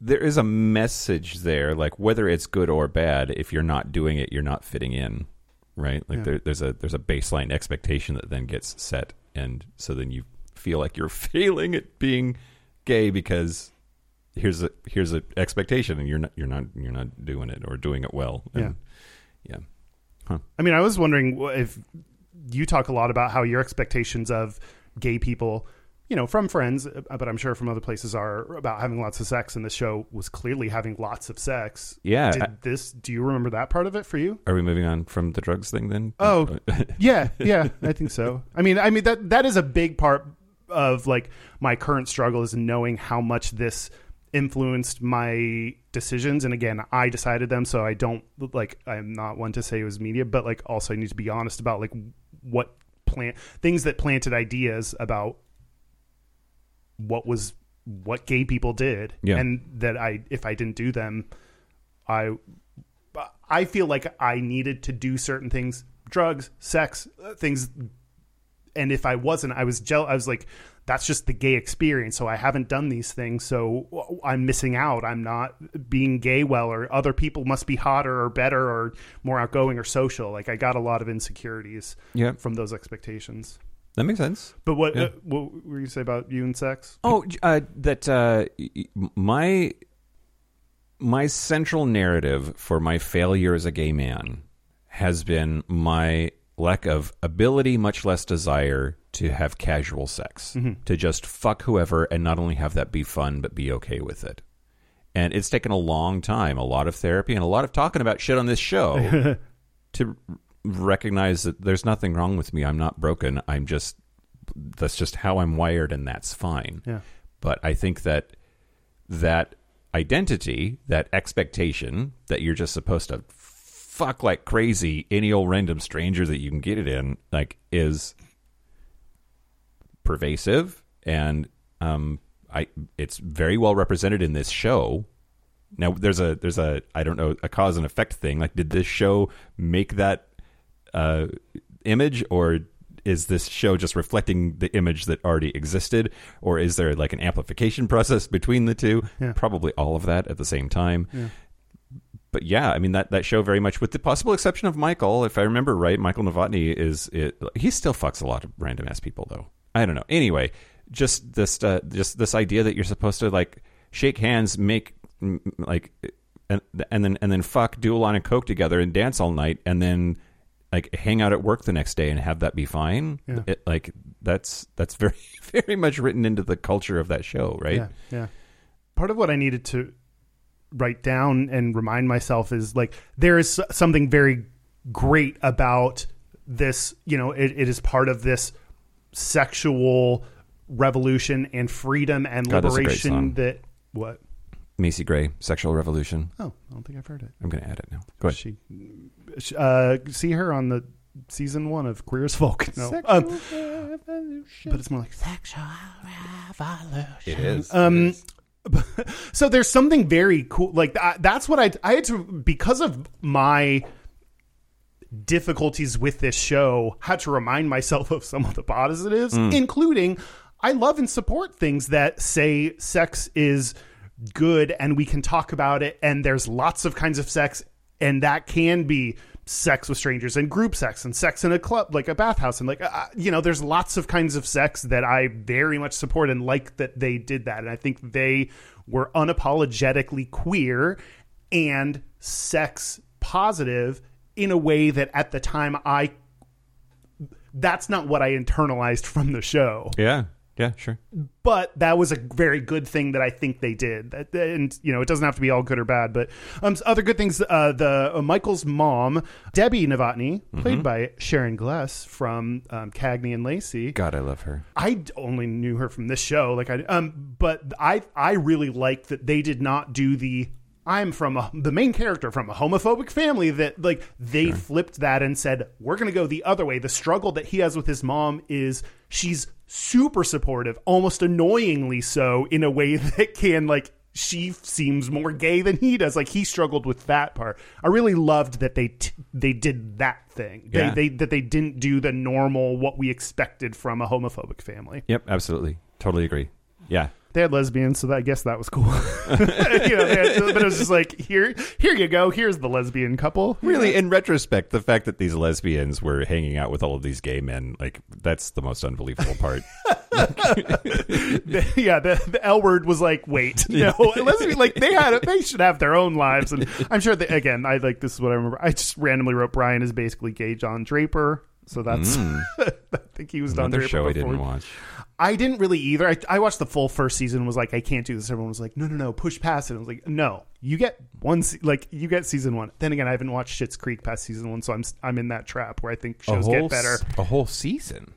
There is a message there, like whether it's good or bad. If you're not doing it, you're not fitting in, right? Like Yeah. there, there's a there's a baseline expectation that then gets set, and so then you feel like you're failing at being gay because here's a here's an expectation, and you're not you're not you're not doing it or doing it well. And, yeah, I mean, I was wondering if you talk a lot about how your expectations of gay people, you know, from friends, uh, but I'm sure from other places are about having lots of sex. And the show was clearly having lots of sex. yeah. Did I- this? Do you remember that part of it for you? are we moving on from the drugs thing then? Oh. Yeah, yeah, I think so. I mean, I mean that that is a big part of like my current struggle is knowing how much this influenced my decisions and again I decided them so I don't like I'm not one to say it was media but like also I need to be honest about like what plant things that planted ideas about what was what gay people did Yeah. and that I if I didn't do them I I feel like I needed to do certain things, drugs, sex, uh, things, and if I wasn't, I was jealous. I was like, that's just the gay experience. So I haven't done these things, so I'm missing out. I'm not being gay well, or other people must be hotter or better or more outgoing or social. Like I got a lot of insecurities yeah, from those expectations. That makes sense. But what Yeah. uh, what were you say about you and sex? Oh, uh, that uh, my my central narrative for my failure as a gay man has been my lack of ability, much less desire to have casual sex, to just fuck whoever and not only have that be fun, but be okay with it. And it's taken a long time, a lot of therapy, and a lot of talking about shit on this show to recognize that there's nothing wrong with me. I'm not broken. I'm just that's just how I'm wired, and that's fine. Yeah. But I think that that identity, that expectation that you're just supposed to fuck like crazy any old random stranger that you can get it in, like, is pervasive, and um, I it's very well represented in this show. Now there's a there's a I don't know a cause and effect thing. Like, did this show make that uh, image, or is this show just reflecting the image that already existed, or is there like an amplification process between the two? Yeah. Probably all of that at the same time. But yeah, I mean that that show very much, with the possible exception of Michael, if I remember right, Michael Novotny is it, he still fucks a lot of random ass people though. I don't know. Anyway, just this uh, just this idea that you're supposed to like shake hands, make like and, and then and then fuck, do a line of coke together and dance all night, and then like hang out at work the next day and have that be fine. Yeah. It, like that's that's very very much written into the culture of that show, right? Yeah, yeah. Part of what I needed to write down and remind myself is like there is something very great about this. You know, it, it is part of this sexual revolution and freedom and God, that's a great liberation that what? Macy Gray, Sexual Revolution. Oh, I don't think I've heard it. I'm going to add it now. Go ahead. She, sh- uh, see her on the season one of Queer as Folk. No, um, but it's more like sexual revolution. It is. Um, so there's something very cool. Like I, that's what I I had to because of my difficulties with this show. Had to remind myself of some of the positives, including I love and support things that say sex is good and we can talk about it. And there's lots of kinds of sex, and that can be sex with strangers and group sex and sex in a club like a bathhouse. And like uh, you know there's lots of kinds of sex that i very much support and like that they did that. And i think they were unapologetically queer and sex positive in a way that at the time i that's not what i internalized from the show. Yeah. Yeah, sure. but that was a very good thing that I think they did. That- And you know, it doesn't have to be all good or bad. But um, other good things. Uh, the uh, Michael's mom, Debbie Novotny, played by Sharon Gless from um, Cagney and Lacey. God, I love her. I only knew her from this show, like I um, but I I really like that they did not do the I'm from a, the main character from a homophobic family that like they flipped that and said we're going to go the other way. The struggle that he has with his mom is she's super supportive, almost annoyingly so in a way that can like she seems more gay than he does. Like he struggled with that part. I really loved that they t- they did that thing. Yeah. They, they that they didn't do the normal what we expected from a homophobic family. Yep, absolutely. Totally agree. Yeah. They had lesbians, so that, I guess that was cool. you know, had- but it was just like here, here you go. Here's the lesbian couple. Really, in retrospect, the fact that these lesbians were hanging out with all of these gay men, like, that's the most unbelievable part. The- yeah, the, the L word was like, wait, no, lesbian, like they had, they should have their own lives, and I'm sure that again, I like this is what I remember. I just randomly wrote Brian is basically gay John Draper, so that's I think he was Don Another show I didn't watch. I didn't really either. I, I watched the full first season. Was like, I can't do this. Everyone was like, no, no, no, push past it. I was like, no, you get one. Se- like you get season one. Then again, I haven't watched Schitt's Creek past season one, so I'm I'm in that trap where I think shows get better. A whole season.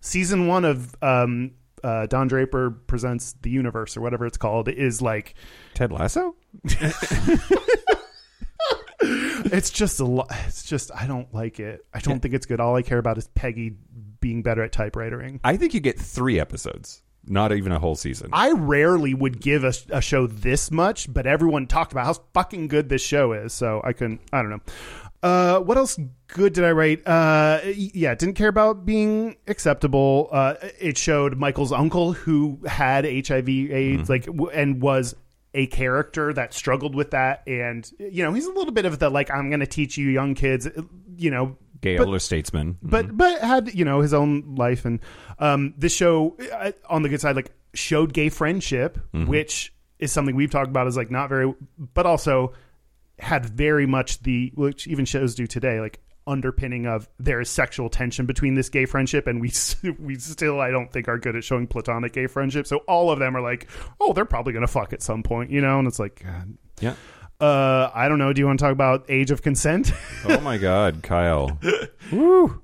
Season one of um, uh, Don Draper presents the universe or whatever it's called is like Ted Lasso? it's just a lot. It's just I don't like it. I don't think it's good. All I care about is Peggy being better at typewriting. I think you get three episodes, not even a whole season. I rarely would give a, a show this much, but everyone talked about how fucking good this show is. So I couldn't. I don't know. Uh, what else good did I write? Uh, yeah, didn't care about being acceptable. Uh, it showed Michael's uncle who had HIV/AIDS, like, w- and was a character that struggled with that. And you know, he's a little bit of the like, I'm going to teach you young kids. You know, Gay but- elder statesman. but but had you know his own life and um this show uh, on the good side like showed gay friendship which is something we've talked about as like not very but also had very much the which even shows do today like underpinning of there is sexual tension between this gay friendship and we we still I don't think are good at showing platonic gay friendship so all of them are like oh they're probably going to fuck at some point you know and it's like God. Yeah. uh I don't know do you want to talk about age of consent Oh my God, Kyle. Woo.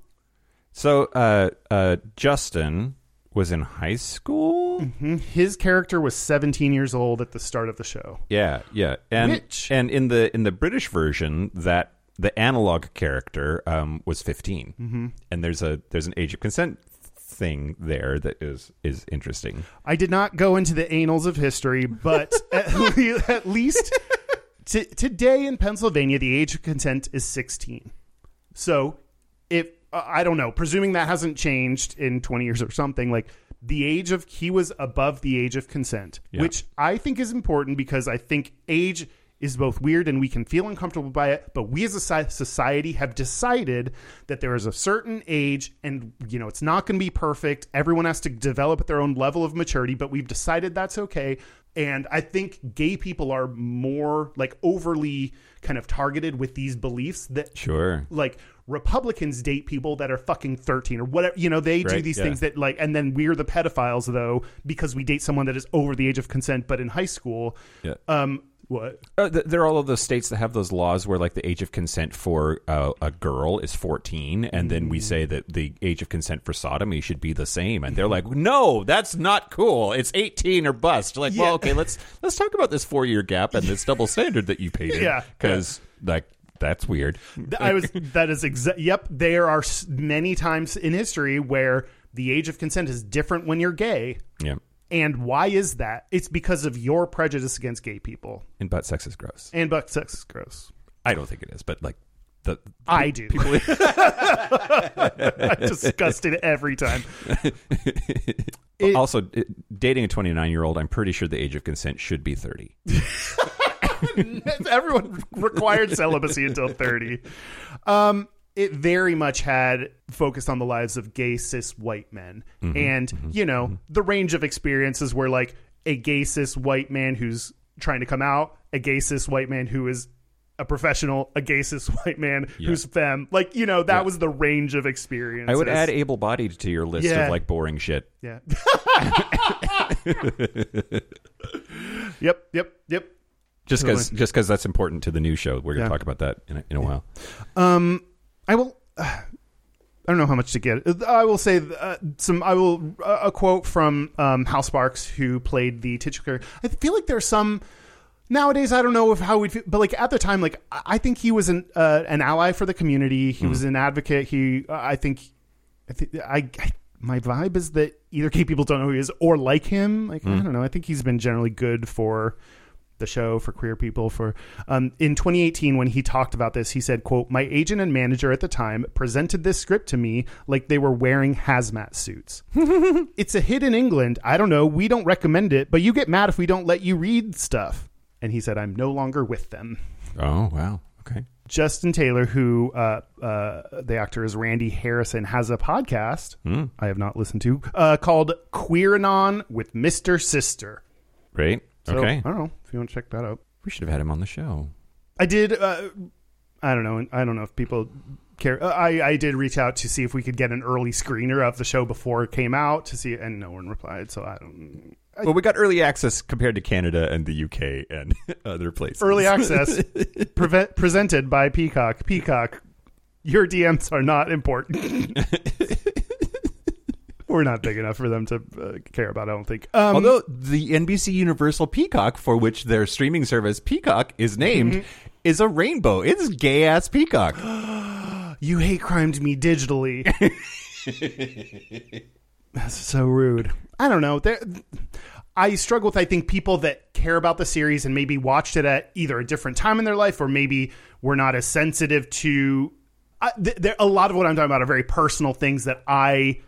So, uh, uh, Justin was in high school. his character was 17 years old at the start of the show Yeah, yeah, and Which- and in the in the British version, that the analog character um, was 15 mm-hmm. and there's a there's an age of consent thing there that is is interesting. I did not go into the annals of history, but at, le- at least t- today in Pennsylvania, the age of consent is 16. So, if uh, I don't know, presuming that hasn't changed in 20 years or something, like the age of he was above the age of consent, Yeah. which I think is important because I think age is both weird and we can feel uncomfortable by it but we as a society have decided that there is a certain age and you know it's not going to be perfect everyone has to develop at their own level of maturity but we've decided that's okay and i think gay people are more like overly kind of targeted with these beliefs that Sure. like Republicans date people that are fucking 13 or whatever. You know, they do these yeah. things that like, and then we're the pedophiles though because we date someone that is over the age of consent, but in high school. Yeah. Um, what? Uh, th- there are all of those states that have those laws where, like, the age of consent for uh, a girl is 14, and then we say that the age of consent for sodomy should be the same, and they're like, "No, that's not cool. It's 18 or bust." Like, Yeah. well, okay, let's let's talk about this four year gap and this double standard that you paid. Yeah, because like that's weird. I was. That is exa- Yep. There are many times in history where the age of consent is different when you're gay. Yeah, And why is that? It's because of your prejudice against gay people. and butt sex is gross. And butt sex is gross. I don't think it is, but like the I do. I'm disgusted every time. It- also dating a 29 year old. I'm pretty sure the age of consent should be 30. Everyone required celibacy until 30. Um, it very much had focused on the lives of gay cis white men. Mm-hmm. and, mm-hmm. you know, mm-hmm. the range of experiences were like a gay cis white man who's trying to come out, a gay cis white man who is a professional, a gay cis white man who's femme. Like, you know, that Yeah. was the range of experience. I would add able bodied to your list Yeah. of like boring shit. Yeah. yep, yep, yep. Just because Totally. just because that's important to the new show. We're going to Yeah. talk about that in a, in a while. Um, I will. I don't know how much to get. I will say uh, some. I will uh, a quote from um, Hal Sparks, who played the titular. I feel like there's some nowadays. I don't know if how we, feel, but like at the time, like I think he was an uh, an ally for the community. He was an advocate. He, uh, I think, I think I. I my vibe is that either gay people don't know who he is or like him. Like I don't know. I think he's been generally good for the show for queer people for um, in 2018 when he talked about this he said quote my agent and manager at the time presented this script to me like they were wearing hazmat suits it's a hit in england i don't know we don't recommend it but you get mad if we don't let you read stuff and he said i'm no longer with them Oh wow. Okay. justin taylor who uh, uh, the actor is randy harrison has a podcast i have not listened to uh, called queeranon with mr sister Great. so, okay. i don't know if you want to check that out We should have had him on the show. I did. Uh, I don't know. I don't know if people care. Uh, I I did reach out to see if we could get an early screener of the show before it came out to see, and no one replied. So I don't. Well, we got early access compared to Canada and the UK and other places. Early access prevent, presented by Peacock. Peacock, your DMs are not important. We're not big enough for them to uh, care about. I don't think. Um, Although the NBC Universal Peacock, for which their streaming service Peacock is named, Mm-hmm. is a rainbow. It's gay ass Peacock. you hate crimed me digitally. That's so rude. I don't know. There, I struggle with. I think people that care about the series and maybe watched it at either a different time in their life or maybe were not as sensitive to. I, th- there, a lot of what I'm talking about are very personal things that I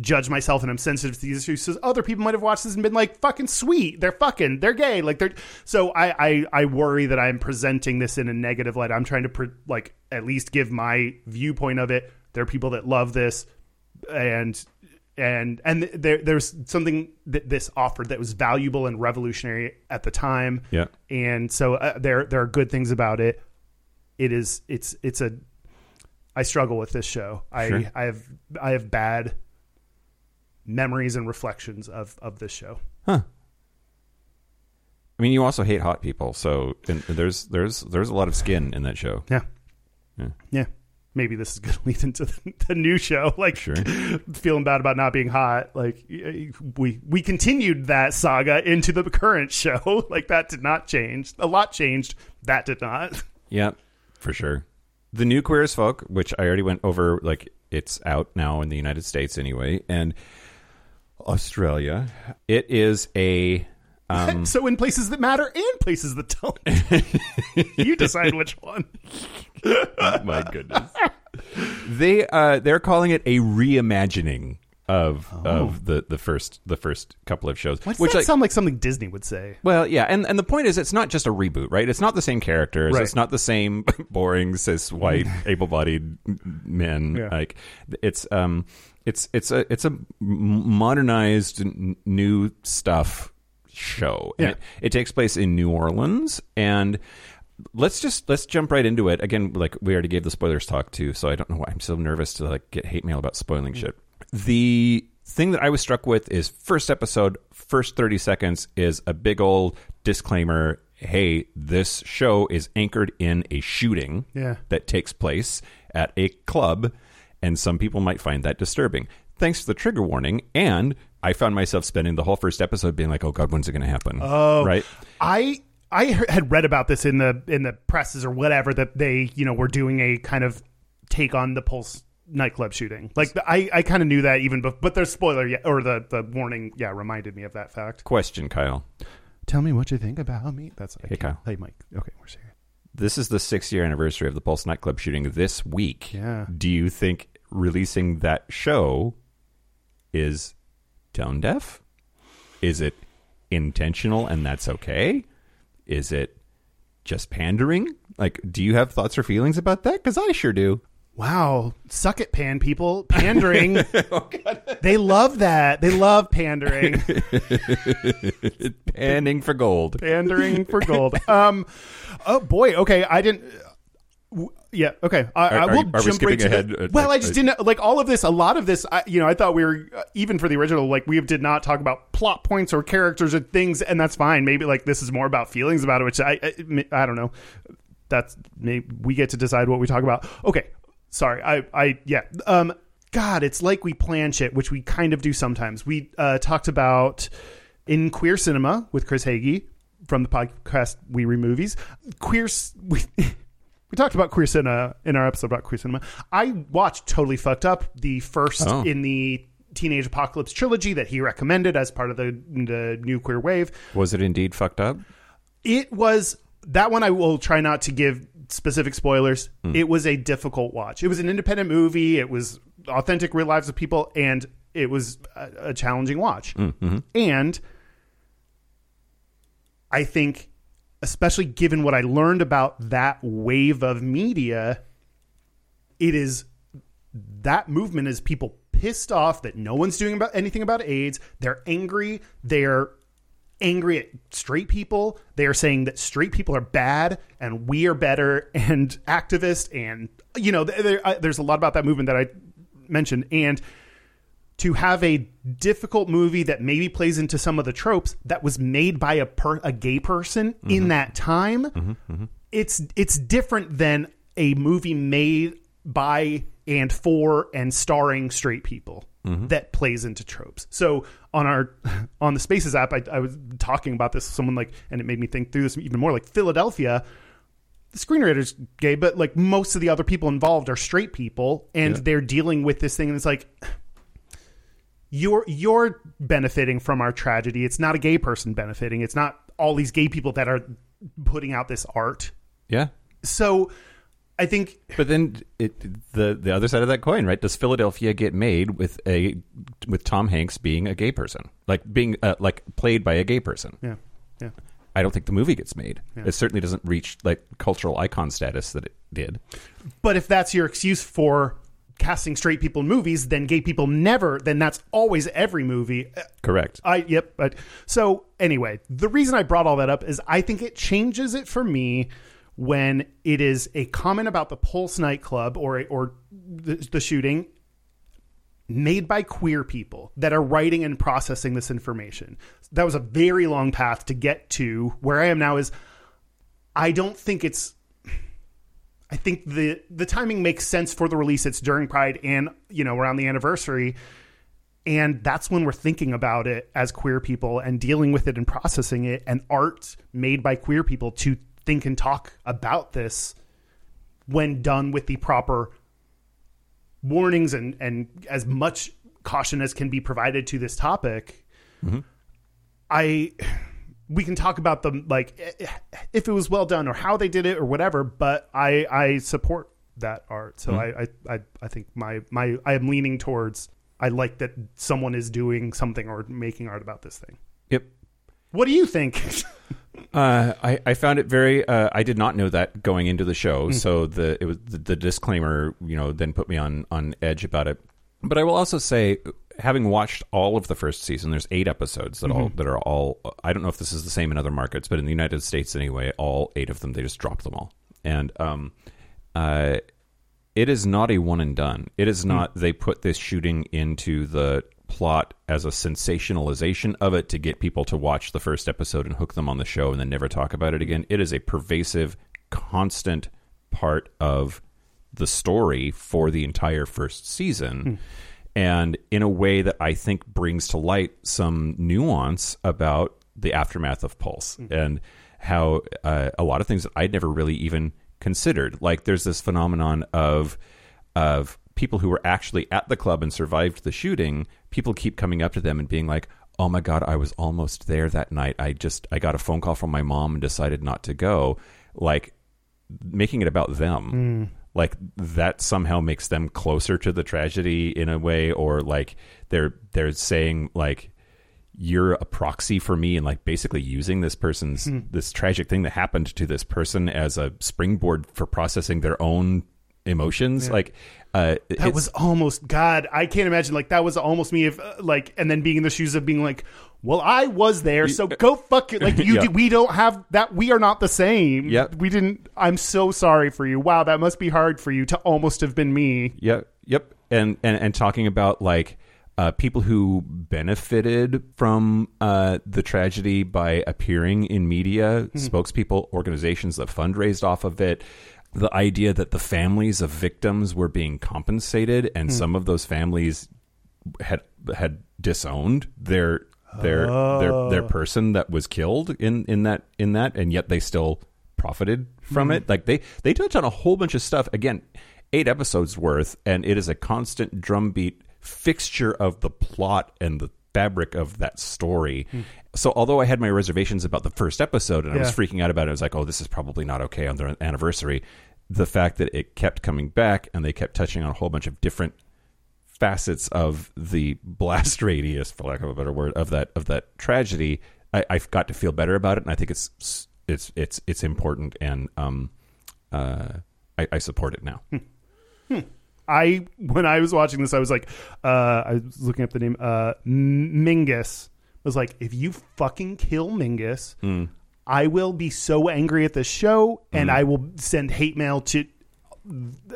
judge myself and I'm sensitive to these issues. So other people might have watched this and been like, "Fucking sweet, they're fucking, they're gay." Like they're. So I I, I worry that I'm presenting this in a negative light. I'm trying to pre- like at least give my viewpoint of it. There are people that love this, and and and there there's something that this offered that was valuable and revolutionary at the time. Yeah. and so uh, there there are good things about it. It is it's it's a. I struggle with this show. I I have I have bad memories and reflections of of this show. Huh. I mean, you also hate hot people, so and there's there's there's a lot of skin in that show. Yeah. Yeah. Yeah. Maybe this is going to lead into the, the new show. Like, Sure. feeling bad about not being hot. Like, we we continued that saga into the current show. Like, that did not change. A lot changed. That did not. Yeah, for sure. The new Queer as Folk, which I already went over, like it's out now in the United States anyway, and Australia. It is a um, so, in places that matter and places that don't, you decide which one. my goodness. they uh they're calling it a reimagining of of the the first the first couple of shows. Why does which that like, sound like something Disney would say? well, yeah, and and the point is, it's not just a reboot, right? It's not the same characters. Right. It's not the same boring cis white able-bodied men. Yeah. Like it's um, it's it's a it's a modernized n- new stuff show. Yeah. It, it takes place in New Orleans, and let's just let's jump right into it. Again, like we already gave the spoilers talk too, so I don't know why I'm so nervous to like get hate mail about spoiling shit. The thing that I was struck with is first episode, first 30 seconds is a big old disclaimer. Hey, this show is anchored in a shooting Yeah. that takes place at a club, and some people might find that disturbing. Thanks to the trigger warning, and I found myself spending the whole first episode being like, "Oh God, when's it going to happen?" Oh, right. I I had read about this in the in the presses or whatever that they you know were doing a kind of take on the Pulse nightclub shooting. Like the, I I kind of knew that even bef- but the spoiler yeah, or the the warning yeah reminded me of that fact. Question, Kyle. Tell me what you think about me. That's Hey, Kyle. Hey Mike. Okay, we're serious. This is the six year anniversary of the Pulse nightclub shooting this week. Yeah. Do you think releasing that show is tone deaf? Is it intentional and that's okay? Is it just pandering? Like, do you have thoughts or feelings about that? Because I sure do. Wow, suck it, pan people, pandering. they love that. They love pandering, Panning for gold. pandering for gold. Um, oh boy. Okay, I didn't. Yeah. Okay. I, I Are- will are- jump right skipping to the- ahead? Uh, well, I uh, just didn't like all of this. A lot of this, I, you know, I thought we were uh, even for the original. Like we did not talk about plot points or characters or things, and that's fine. Maybe like this is more about feelings about it, which I I, I don't know. That's maybe we get to decide what we talk about. Okay. Sorry. I I yeah. Um. God, it's like we plan shit, which we kind of do sometimes. We uh, talked about in queer cinema with Chris Hagee from the podcast We Re Movies. Queer, we, we talked about queer cinema in our episode about queer cinema. I watched Totally Fucked Up, the first Oh. in the Teenage Apocalypse trilogy that he recommended as part of the, the new queer wave. Was it indeed fucked up? It was that one. I will try not to give specific spoilers. Hmm. It was a difficult watch. It was an independent movie. It was authentic real lives of people, and it was a, a challenging watch. Mm, mm-hmm. And I think, especially given what I learned about that wave of media, it is that movement is people pissed off that no one's doing about anything about AIDS. They're angry. They're angry at straight people. They are saying that straight people are bad and we are better and activist and you know I- uh, there's a lot about that movement that I mentioned and to have a difficult movie that maybe plays into some of the tropes that was made by a per, a gay person in mm-hmm. that time mm-hmm, mm-hmm. it's it's different than a movie made by and for and starring straight people that plays into tropes. So on our on the Spaces app, I, I was talking about this with someone like, and it made me think through this even more. Like Philadelphia, the screenwriter's gay, but like most of the other people involved are straight people, and they're dealing with this thing, and it's like you're you're benefiting from our tragedy. It's not a gay person benefiting. It's not all these gay people that are putting out this art. Yeah. So I think But then it, the the other side of that coin, right? Does Philadelphia get made with a with Tom Hanks being a gay person, like being uh, like played by a gay person? yeah. Yeah. I don't think the movie gets made. It certainly doesn't reach like cultural icon status that it did. But if that's your excuse for casting straight people in movies, then gay people never, then that's always every movie. Correct. I yep. But so anyway, the reason I brought all that up is I think it changes it for me when it is a comment about the Pulse nightclub or or the, the shooting made by queer people that are writing and processing this information. That was a very long path to get to where I am now. Is I don't think it's I think the the timing makes sense for the release. It's during Pride and you know around the anniversary, and that's when we're thinking about it as queer people and dealing with it and processing it. And art made by queer people to think and talk about this when done with the proper warnings and and as much caution as can be provided to this topic. Mm-hmm. I we can talk about them like if it was well done or how they did it or whatever, but I I support that art. So I, I I I think my my I am leaning towards I like that someone is doing something or making art about this thing. Yep. What do you think? Uh, I, I found it very. Uh, I did not know that going into the show, so the it was the, the disclaimer. You know, then put me on on edge about it. But I will also say, having watched all of the first season, there's eight episodes that all that are all. I don't know if this is the same in other markets, but in the United States anyway, all eight of them they just dropped them all, and um, uh, it is not a one and done. It is not. They put this shooting into the plot as a sensationalization of it to get people to watch the first episode and hook them on the show and then never talk about it again. It is a pervasive, constant part of the story for the entire first season. And in a way that I think brings to light some nuance about the aftermath of Pulse and how uh, a lot of things that I'd never really even considered. Like there's this phenomenon of of people who were actually at the club and survived the shooting. People keep coming up to them and being like, "Oh my god, I was almost there that night. I just I got a phone call from my mom and decided not to go." Like making it about them. Like that somehow makes them closer to the tragedy in a way, or like they're they're saying like you're a proxy for me and like basically using this person's this tragic thing that happened to this person as a springboard for processing their own emotions like uh That was almost God. I can't imagine like that was almost me if uh, like and then being in the shoes of being like, well, I was there, so go fuck it. Like you, Yeah. we don't have that. We are not the same. Yep. we didn't. I'm so sorry for you. Wow, that must be hard for you to almost have been me. Yep, yep, and and and talking about like uh, people who benefited from uh, the tragedy by appearing in media, spokespeople, organizations that fundraised off of it. The idea that the families of victims were being compensated, and some of those families had had disowned their their their their oh. person that was killed in in that in that, and yet they still profited from hmm. it. Like they they touch on a whole bunch of stuff. Again, eight episodes worth, and it is a constant drumbeat fixture of the plot and the fabric of that story. Hmm. So although I had my reservations about the first episode and I was freaking out about it, I was like, "Oh, this is probably not okay on their anniversary." The fact that it kept coming back and they kept touching on a whole bunch of different facets of the blast radius, for lack of a better word, of that of that tragedy, I, I've got to feel better about it, and I think it's it's it's it's important, and um, uh, I, I support it now. I when I was watching this, I was like, uh, I was looking up the name, uh, Mingus. Was like, if you fucking kill Mingus, I will be so angry at the show, and I will send hate mail to.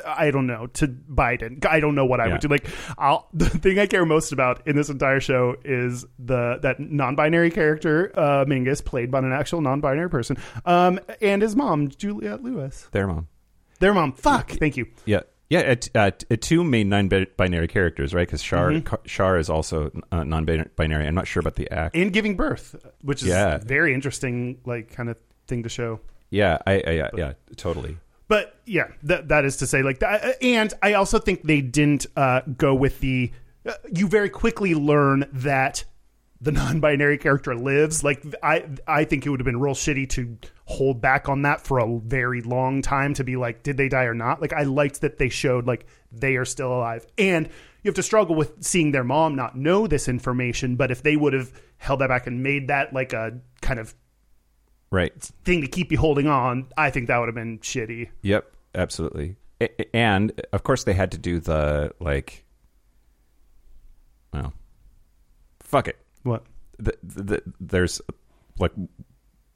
I don't know to Biden. I don't know what I Yeah. would do. Like, I'll, the thing I care most about in this entire show is the that non-binary character, uh, Mingus, played by an actual non-binary person, um, and his mom, Juliette Lewis. Their mom. Their mom. Fuck. Thank you. Yeah, yeah. It, uh, t- two main non-binary characters, right? Because Shar Mm-hmm. Shar is also uh, non-binary. I'm not sure about the act. and giving birth, which is Yeah. very interesting, like kind of thing to show. yeah, I, I yeah, yeah, totally. But yeah, that that is to say, like that. And I also think they didn't uh, go with the. Uh, you very quickly learn that the non-binary character lives. Like I, I think it would have been real shitty to hold back on that for a very long time to be like, did they die or not? Like I liked that they showed like they are still alive, and you have to struggle with seeing their mom not know this information. But if they would have held that back and made that like a kind of Right. thing to keep you holding on, I think that would have been shitty. Yep, absolutely. And of course, they had to do the like. Well, fuck it. What? The, the, there's like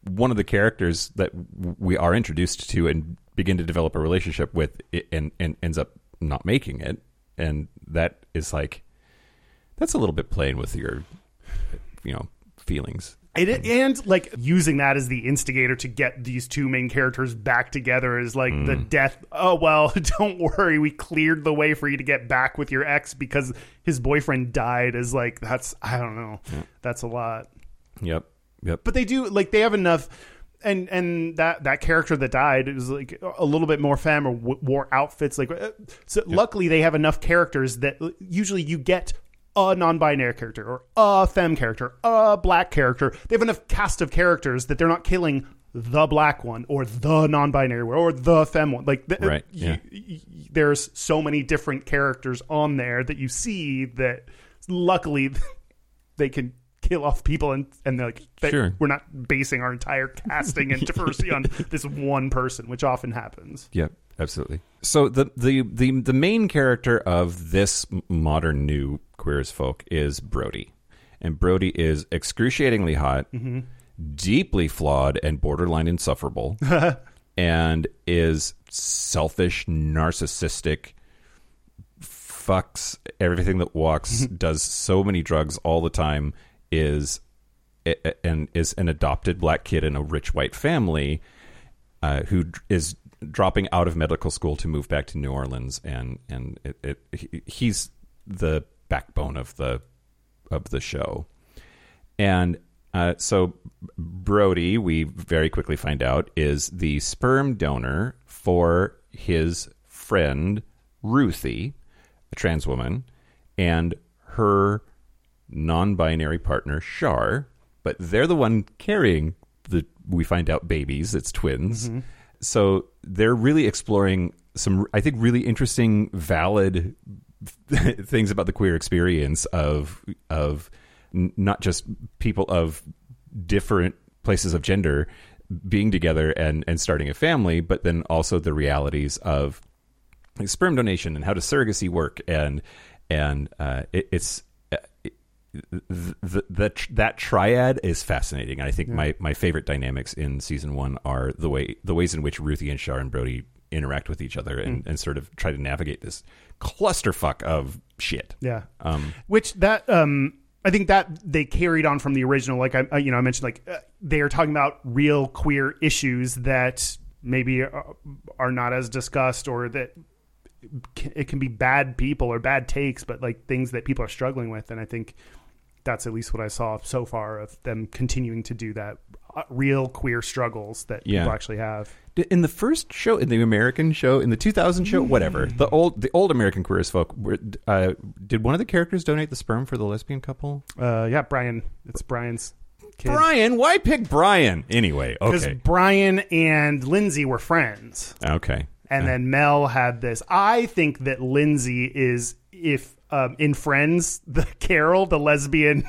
one of the characters that we are introduced to and begin to develop a relationship with, and and ends up not making it, and that is like that's a little bit playing with your, you know, feelings. It, and like using that as the instigator to get these two main characters back together is like the hmm. death. Oh well, don't worry, we cleared the way for you to get back with your ex because his boyfriend died. Is like that's I don't know, hmm. that's a lot. Yep. Yep. But they do like they have enough. And and that that character that died is like a little bit more femme or w- wore outfits like uh, so luckily they have enough characters that uh, usually you get a non-binary character or a femme character a black character they have enough cast of characters that they're not killing the black one or the non-binary one or the femme one like th- Right, yeah. there's so many different characters on there that you see that luckily they can kill off people and and they're like they- Sure. we're not basing our entire casting and diversity on this one person which often happens Yep, absolutely. So the the the the main character of this modern new queer as folk is Brodie, and Brodie is excruciatingly hot, deeply flawed, and borderline insufferable, and is selfish, narcissistic, fucks everything that walks, does so many drugs all the time, is and is an adopted black kid in a rich white family uh, who is dropping out of medical school to move back to New Orleans, and and it, it, he's the backbone of the of the show, and uh, so Brodie, we very quickly find out, is the sperm donor for his friend Ruthie, a trans woman, and her non-binary partner Shar, but they're the one carrying the we find out babies, it's twins. So they're really exploring some I think really interesting valid things about the queer experience of of n- not just people of different places of gender being together and and starting a family, but then also the realities of like sperm donation and how does surrogacy work and and uh, it, it's uh, it, the, the, that triad is fascinating. I think my, my favorite dynamics in season one are the way the ways in which Ruthie and Shar and Brodie interact with each other and, and sort of try to navigate this clusterfuck of shit. Yeah. Um, Which that um I think that they carried on from the original. Like I, I you know, I mentioned like uh, they are talking about real queer issues that maybe are, are not as discussed or that it can be bad people or bad takes, but like things that people are struggling with. And I think that's at least what I saw so far of them continuing to do that real queer struggles that Yeah. people actually have. In the first show, in the American show, in the 2000 show, whatever, the old the old American Queer as Folk, uh, did one of the characters donate the sperm for the lesbian couple? Uh, yeah, Brian. It's Brian's kid. Brian, why pick Brian? Anyway, Because Brian and Lindsay were friends. okay, And then Mel had this. I think that Lindsay is, if um, in Friends, the Carol, the lesbian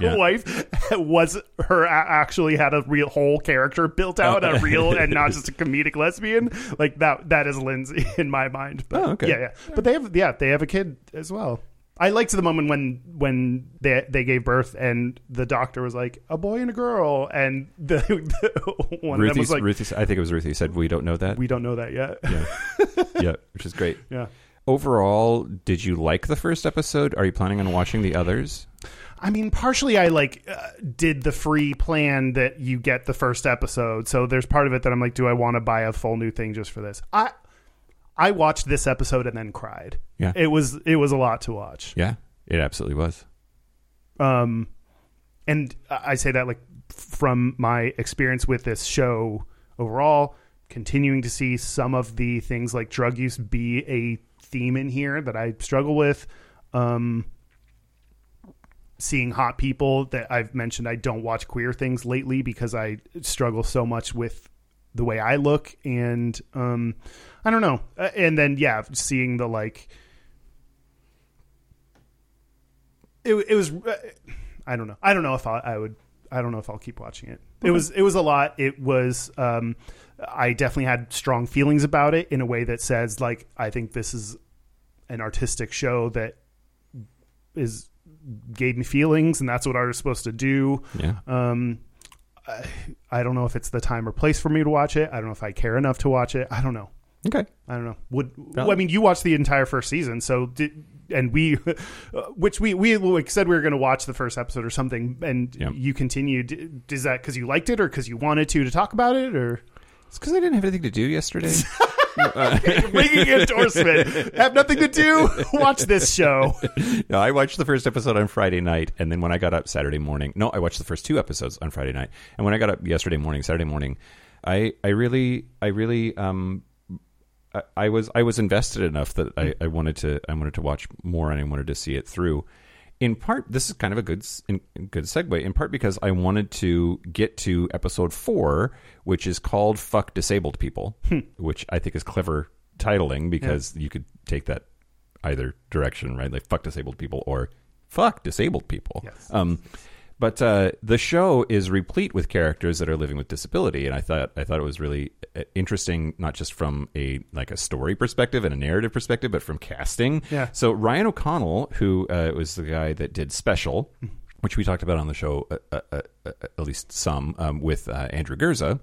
Yeah. wife, was her actually had a real whole character built out, Oh. a real and not just a comedic lesbian. Like that. That is Lindsay in my mind. But, Oh, okay. Yeah, yeah. But they have, yeah, they have a kid as well. I liked the moment when when they they gave birth and the doctor was like a boy and a girl and the, the one of them was like Ruthie, I think it was Ruthie said we don't know that. we don't know that yet. yeah, yeah, which is great. yeah. Overall, did you like the first episode? Are you planning on watching the others? I mean, partially I like uh, did the free plan that you get the first episode. So there's part of it that I'm like, do I want to buy a full new thing just for this? I I watched this episode and then cried. Yeah. It was it was a lot to watch. Yeah, it absolutely was. Um and I I say that like from my experience with this show overall, continuing to see some of the things like drug use be a theme in here that I struggle with. Um seeing hot people that I've mentioned I don't watch queer things lately because I struggle so much with the way I look and um I don't know. Uh, and then yeah, seeing the like it it was uh, I don't know. I don't know if I, I would I don't know if I'll keep watching it. It was it was a lot. It was um I definitely had strong feelings about it in a way that says like I think this is an artistic show that is gave me feelings and that's what art is supposed to do. Yeah, Um, I, I don't know if it's the time or place for me to watch it. I don't know if I care enough to watch it. I don't know. okay. I don't know. Would well, I mean you watched the entire first season, so did, and we, uh, which we we like said we were going to watch the first episode or something, and Yep. you continued. Is that because you liked it or because you wanted to to talk about it or It's because I didn't have anything to do yesterday. ringing endorsement? Have nothing to do. Watch this show. no, I watched the first episode on Friday night, and then when I got up Saturday morning, no, I watched the first two episodes on Friday night, and when I got up yesterday morning, Saturday morning, I, I really, I really, um, I, I was, I was invested enough that I, I wanted to, I wanted to watch more, and I wanted to see it through. In part, this is kind of a good, in, good segue. In part because I wanted to get to episode four, which is called "Fuck Disabled People," which I think is clever titling because you could take that either direction, right? Like fuck disabled people or fuck disabled people. Yes. Um, But uh, the show is replete with characters that are living with disability, and I thought I thought it was really uh, interesting, not just from a like a story perspective and a narrative perspective, but from casting. Yeah. So Ryan O'Connell, who uh, was the guy that did Special, which we talked about on the show uh, uh, uh, at least some um, with uh, Andrew Gurza,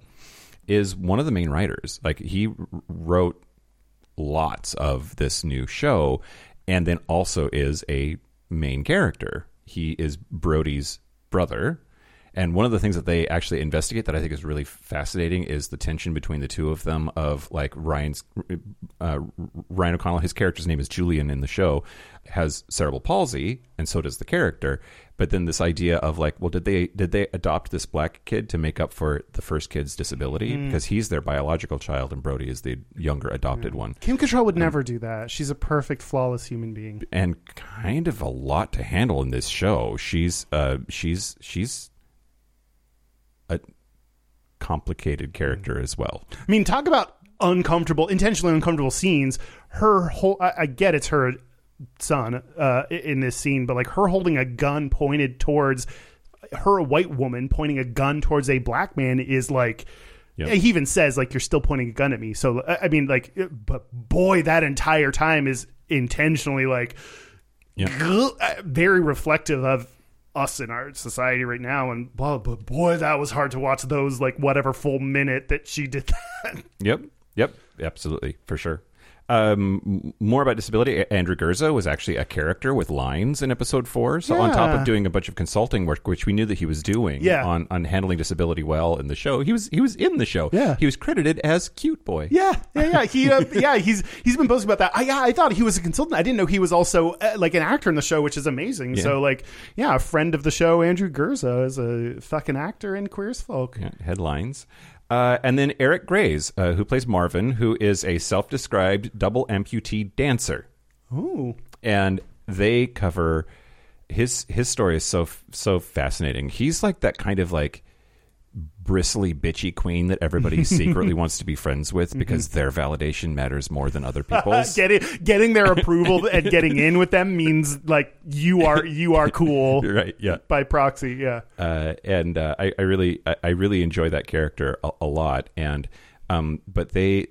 is one of the main writers. Like he wrote lots of this new show, and then also is a main character. He is Brodie's brother. And one of the things that they actually investigate that I think is really fascinating is the tension between the two of them. Of like Ryan's uh, Ryan O'Connell, his character's name is Julian in the show, has cerebral palsy, and so does the character. But then this idea of like, well, did they did they adopt this black kid to make up for the first kid's disability mm. because he's their biological child and Brodie is the younger adopted mm. one, Kim Cattrall would never do that. She's a perfect, flawless human being. and kind of a lot to handle in this show. She's uh she's she's a complicated character mm. as well. I mean, talk about uncomfortable, intentionally uncomfortable scenes. Her whole, I, I get it's her son uh, in this scene, but like her holding a gun pointed towards her, a white woman pointing a gun towards a black man is like. Yeah. He even says like you're still pointing a gun at me. So I mean, like, but boy, that entire time is intentionally like Yeah. very reflective of us in our society right now. And blah, but boy, that was hard to watch those like whatever full minute that she did that. Yep. Yep. Absolutely. For sure. Um, more about disability. Andrew Gurza was actually a character with lines in episode four. So on top of doing a bunch of consulting work, which we knew that he was doing Yeah. on, on handling disability well in the show, he was he was in the show. Yeah. He was credited as cute boy. Yeah, yeah, yeah. He, uh, yeah, he's he's been posting about that. I, yeah, I thought he was a consultant. I didn't know he was also uh, like an actor in the show, which is amazing. So, like, yeah, a friend of the show, Andrew Gurza, is a fucking actor in Queer as Folk. Yeah, headlines. Uh, and then Eric Graise, uh, who plays Marvin, who is a self-described double amputee dancer. Ooh, and they cover his his story is so so fascinating. He's like that kind of like bristly bitchy queen that everybody secretly wants to be friends with because their validation matters more than other people's. getting getting their approval and getting in with them means like you are you are cool right? Yeah. by proxy. Yeah. uh, and uh, I, I really I, I really enjoy that character a, a lot and um, but they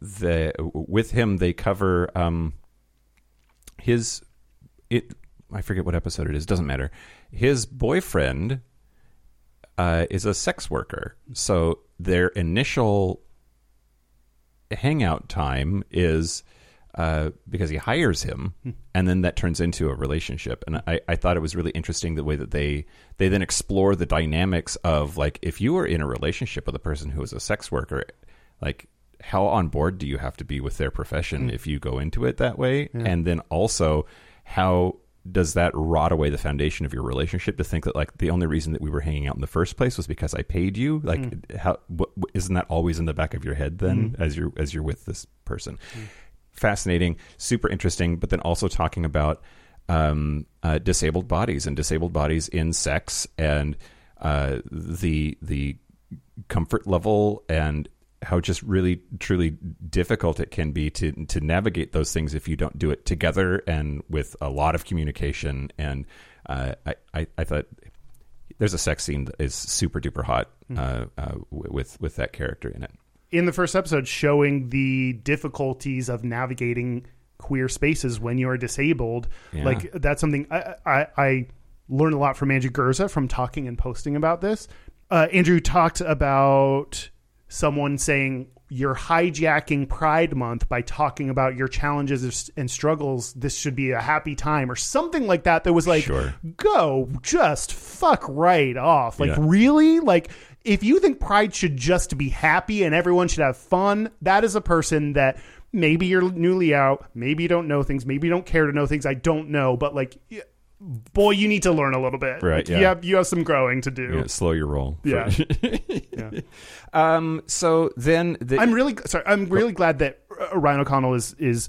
the with him they cover um, his it I forget what episode it is doesn't matter his boyfriend uh, is a sex worker. So their initial hangout time is uh, because he hires him, and then that turns into a relationship. And I, I thought it was really interesting the way that they they then explore the dynamics of like if you are in a relationship with a person who is a sex worker, like how on board do you have to be with their profession if you go into it that way, and then also how does that rot away the foundation of your relationship to think that like the only reason that we were hanging out in the first place was because I paid you? Like how what, isn't that always in the back of your head then as you're as you're with this person? Fascinating super interesting but then also talking about um, uh, disabled bodies and disabled bodies in sex and uh, the the comfort level and how just really truly difficult it can be to to navigate those things if you don't do it together and with a lot of communication and uh, I, I I thought there's a sex scene that is super duper hot uh, uh, with with that character in it. in the first episode showing the difficulties of navigating queer spaces when you're disabled. Yeah. Like that's something I, I, I learned a lot from Andrew Gurza from talking and posting about this. Uh, Andrew talked about someone saying you're hijacking Pride Month by talking about your challenges and struggles. This should be a happy time or something like that. That was like, Sure. go just fuck right off. Like Yeah. really, like if you think Pride should just be happy and everyone should have fun, that is a person that maybe you're newly out, maybe you don't know things, maybe you don't care to know things. I don't know, but like, boy, you need to learn a little bit. Right, Like, yeah. You have you have some growing to do. Yeah, slow your roll. Yeah. Yeah. Um. So then the, I'm really sorry. I'm really glad that uh, Ryan O'Connell is is.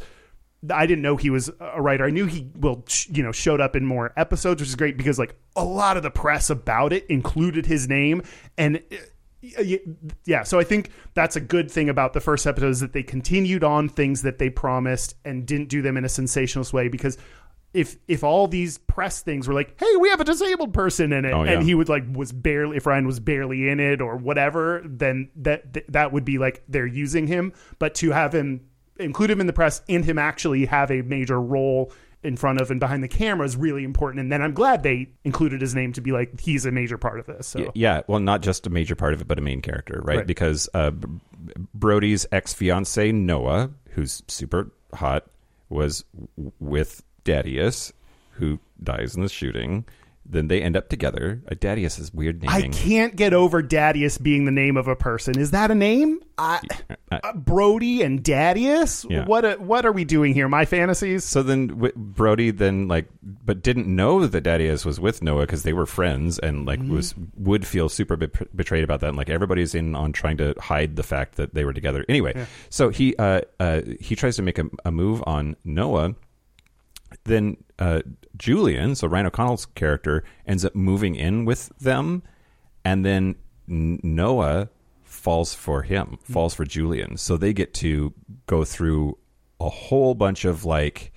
I didn't know he was a writer. I knew he will, you know, showed up in more episodes, which is great because like a lot of the press about it included his name, and uh, yeah. So I think that's a good thing about the first episode is that they continued on things that they promised and didn't do them in a sensationalist way because if if all these press things were like, "Hey, we have a disabled person in it," Oh, yeah. and he would like was barely if Ryan was barely in it or whatever, then that th- that would be like they're using him. But to have him include him in the press and him actually have a major role in front of and behind the camera is really important. And then I'm glad they included his name to be like he's a major part of this. So Y- Yeah, well, not just a major part of it, but a main character, right? Right. Because uh, Brodie's ex fiance Noah, who's super hot, was with Daddius, who dies in the shooting. Then they end up together. Uh, is weird name. I can't get over Daddius being the name of a person. Is that a name? I, uh, Brodie and Daddius? Yeah. What a, what are we doing here? My fantasies? So then w- Brodie then like, but didn't know that Daddius was with Noah because they were friends and like was would feel super be- betrayed about that. And like everybody's in on trying to hide the fact that they were together. Anyway, so he uh, uh, he tries to make a, a move on Noah. Then uh, Julian, so Ryan O'Connell's character, ends up moving in with them, and then Noah falls for him, falls for Julian. So they get to go through a whole bunch of like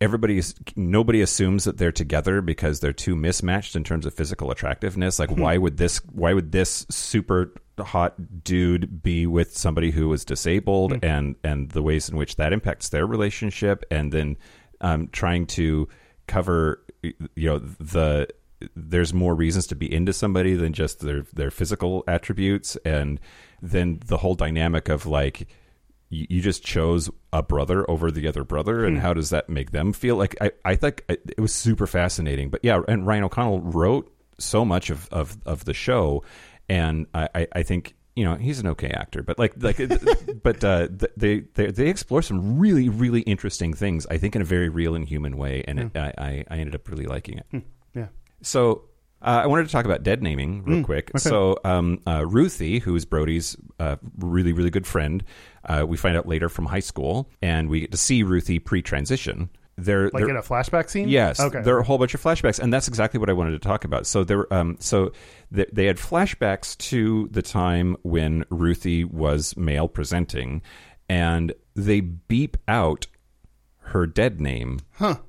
everybody's nobody assumes that they're together because they're too mismatched in terms of physical attractiveness. Like why would this why would this super hot dude be with somebody who is disabled and and the ways in which that impacts their relationship? And then um, trying to cover you know the there's more reasons to be into somebody than just their their physical attributes. And then the whole dynamic of like you, you just chose a brother over the other brother and how does that make them feel? Like i, I think it was super fascinating but yeah and ryan o'connell wrote so much of, of, of the show and I, I, I think you know he's an okay actor but like like but uh, they, they they explore some really really interesting things i think in a very real and human way and it, I, I ended up really liking it. Yeah. so uh, I wanted to talk about dead naming real quick. So um, uh, Ruthie, who is Brodie's uh, really really good friend, uh, we find out later from high school, and we get to see Ruthie pre-transition. They're, Like they're- in a flashback scene? Yes, Okay. there are a whole bunch of flashbacks, and that's exactly what I wanted to talk about. So there, um, so th- they had flashbacks to the time when Ruthie was male presenting, and they beep out her dead name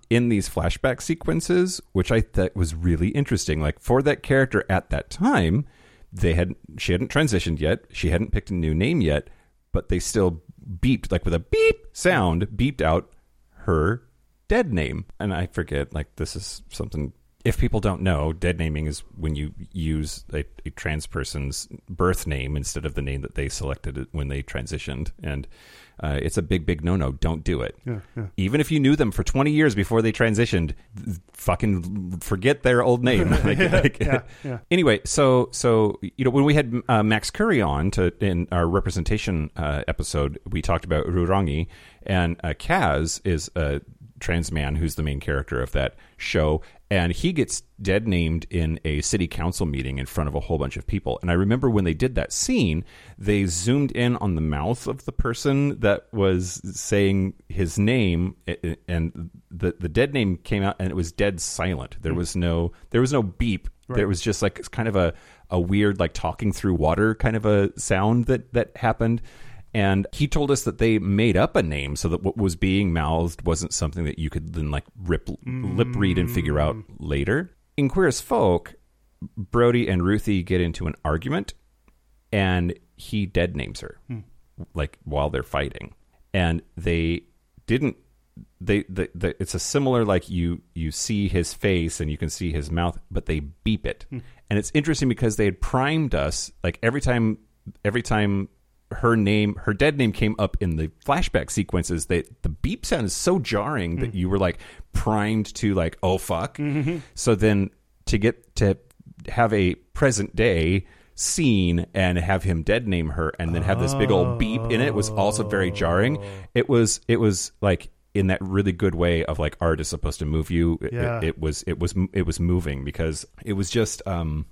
in these flashback sequences, which I thought was really interesting. Like for that character at that time, they had she hadn't transitioned yet, she hadn't picked a new name yet, but they still beeped like with a beep sound, beeped out her dead name. And I forget, like, this is something. If people don't know, dead naming is when you use a, a trans person's birth name instead of the name that they selected when they transitioned. And uh, it's a big, big no no. Don't do it. Even if you knew them for 20 years before they transitioned, th- fucking forget their old name. Like- like- yeah, yeah. Anyway, so so you know when we had uh, Max Currie on to in our representation uh, episode, we talked about Rurangi, and uh, Caz is a trans man who's the main character of that show, and he gets dead named in a city council meeting in front of a whole bunch of people. And I remember when they did that scene, they zoomed in on the mouth of the person that was saying his name, and the the dead name came out, and it was dead silent. There hmm. was no there was no beep. There was just like kind of a a weird like talking through water kind of a sound that that happened. And he told us that they made up a name so that what was being mouthed wasn't something that you could then like rip, lip read and figure out later. In Queer as Folk, Brodie and Ruthie get into an argument and he dead names her hmm. like while they're fighting. And they didn't they the, the it's a similar like you you see his face and you can see his mouth but they beep it. Hmm. And it's interesting because they had primed us like every time every time her name her dead name came up in the flashback sequences that the beep sound is so jarring that you were like primed to like oh fuck. So then to get to have a present day scene and have him dead name her and then have this big old beep in it was also very jarring. It was it was like in that really good way of like art is supposed to move you. It- Yeah. it, it was it was it was moving because it was just um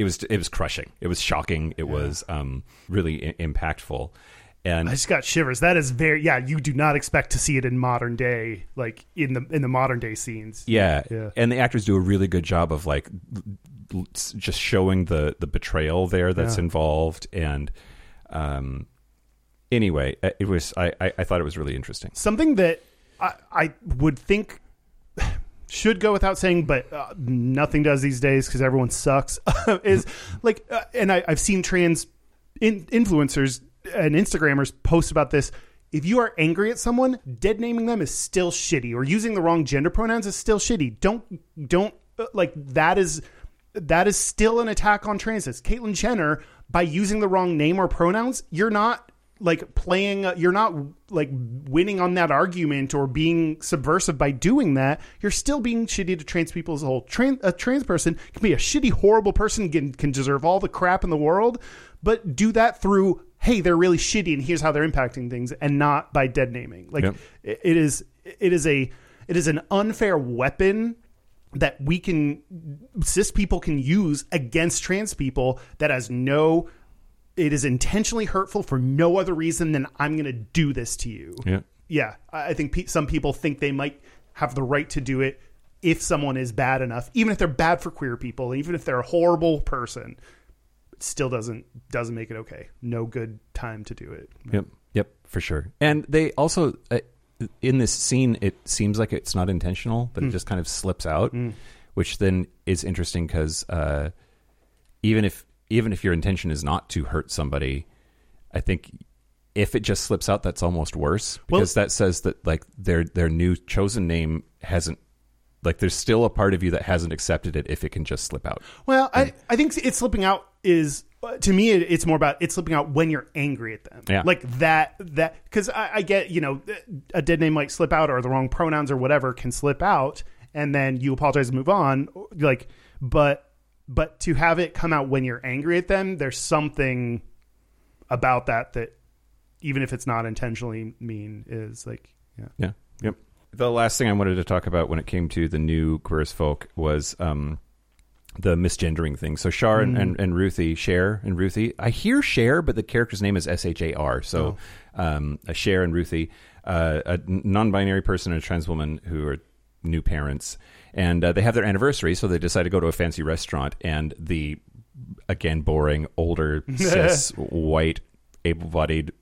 it was it was crushing it was shocking it was um really I- impactful and I just got shivers. That is very yeah. You do not expect to see it in modern day, like in the in the modern day scenes. Yeah. Yeah. and the actors do a really good job of like l- l- s- just showing the the betrayal there that's Yeah. involved and um anyway uh, it was I, I i thought it was really interesting Something that I, I would think should go without saying, but uh, nothing does these days because everyone sucks. is like, uh, and I, I've seen trans in, influencers and Instagrammers post about this. If you are angry at someone, dead naming them is still shitty, or using the wrong gender pronouns is still shitty. Don't don't uh, like that is that is still an attack on transes. Caitlyn Jenner, by using the wrong name or pronouns, you're not like playing uh, you're not like winning on that argument or being subversive by doing that. You're still being shitty to trans people as a whole. Trans, a trans person can be a shitty horrible person can, can deserve all the crap in the world but do that through hey they're really shitty and here's how they're impacting things and not by dead naming. Like Yep. it it is it is a it is an unfair weapon that we can cis people can use against trans people that has no it is intentionally hurtful for no other reason than I'm going to do this to you. Yeah. Yeah, I think pe- some people think they might have the right to do it if someone is bad enough, even if they're bad for queer people, even if they're a horrible person. It still doesn't doesn't make it okay. No good time to do it. Yep. Yep. For sure. And they also uh, in this scene, it seems like it's not intentional; that it just kind of slips out, which then is interesting because uh, even if even if your intention is not to hurt somebody, I think if it just slips out, that's almost worse Well- because that says that like their their new chosen name hasn't like there's still a part of you that hasn't accepted it if it can just slip out. Well, I, I think it's slipping out is to me it, it's more about it's slipping out when you're angry at them. Yeah. Like that that because I, I get you know a dead name might slip out or the wrong pronouns or whatever can slip out and then you apologize and move on. Like, but but to have it come out when you're angry at them, there's something about that that even if it's not intentionally mean is like yeah. Yeah. Yep. The last thing I wanted to talk about when it came to the new queer as folk was um, the misgendering thing. So Shar and, and, and Ruthie, Cher and Ruthie. I hear Cher, but the character's name is S H A R. So um, a Cher and Ruthie, uh, a non binary person and a trans woman who are new parents. And uh, they have their anniversary, so they decide to go to a fancy restaurant. And the, again, boring, older, cis, white, able bodied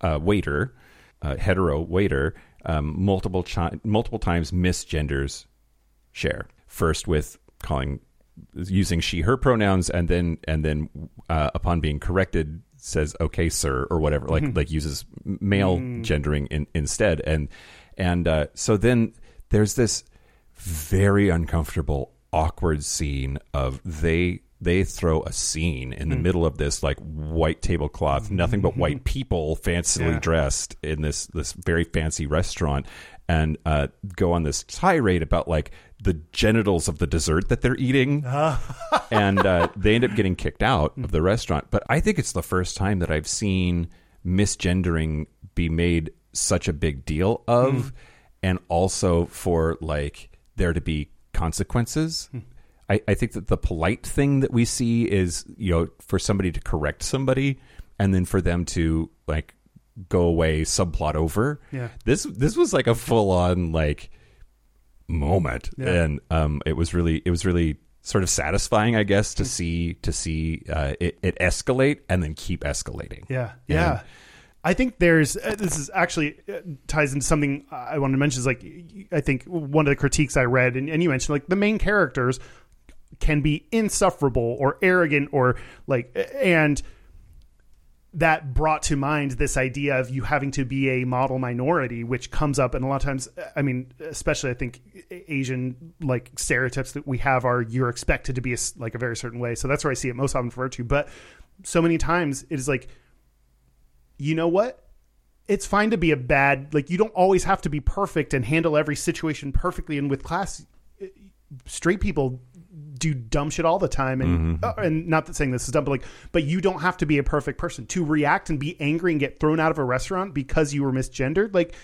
uh, waiter, uh, hetero waiter, um, multiple chi- multiple times misgenders Shar. First with calling using she her pronouns, and then and then uh, upon being corrected says okay sir or whatever like like uses male gendering in, instead and and uh, so then there's this very uncomfortable awkward scene of they they throw a scene in the middle of this like white tablecloth nothing but white people fancily Yeah. dressed in this this very fancy restaurant and uh, go on this tirade about like the genitals of the dessert that they're eating. And uh, they end up getting kicked out of the restaurant. But i think it's the first time that i've seen misgendering be made such a big deal of and also for like there to be consequences I, I think that the polite thing that we see is you know for somebody to correct somebody and then for them to like go away subplot over Yeah. this this was like a full on like moment Yeah. and um it was really it was really sort of satisfying i guess to see to see uh it, it escalate and then keep escalating Yeah, yeah. I think there's uh, this is actually uh, ties into something I wanted to mention. Is like I think one of the critiques I read, and, and you mentioned like the main characters can be insufferable or arrogant or like, and that brought to mind this idea of you having to be a model minority, which comes up, and a lot of times, I mean, especially I think Asian like stereotypes that we have are you're expected to be a like a very certain way. So that's where I see it most often referred to. But so many times it is like you know what? It's fine to be a bad, like, you don't always have to be perfect and handle every situation perfectly. And with class, straight people do dumb shit all the time. And, uh, and not that saying this is dumb, but like, but you don't have to be a perfect person to react and be angry and get thrown out of a restaurant because you were misgendered. Like,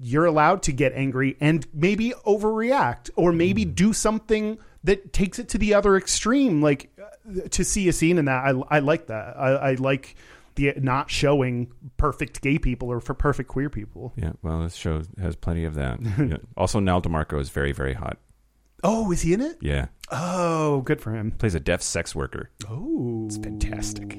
you're allowed to get angry and maybe overreact or maybe do something that takes it to the other extreme like uh, to see a scene in that i, I like that I, I like the not showing perfect gay people or for perfect queer people. Yeah well this show has plenty of that. Yeah. also Nyle DiMarco is very very hot. Oh is he in it? Yeah. Oh good for him. Plays a deaf sex worker. Oh it's fantastic.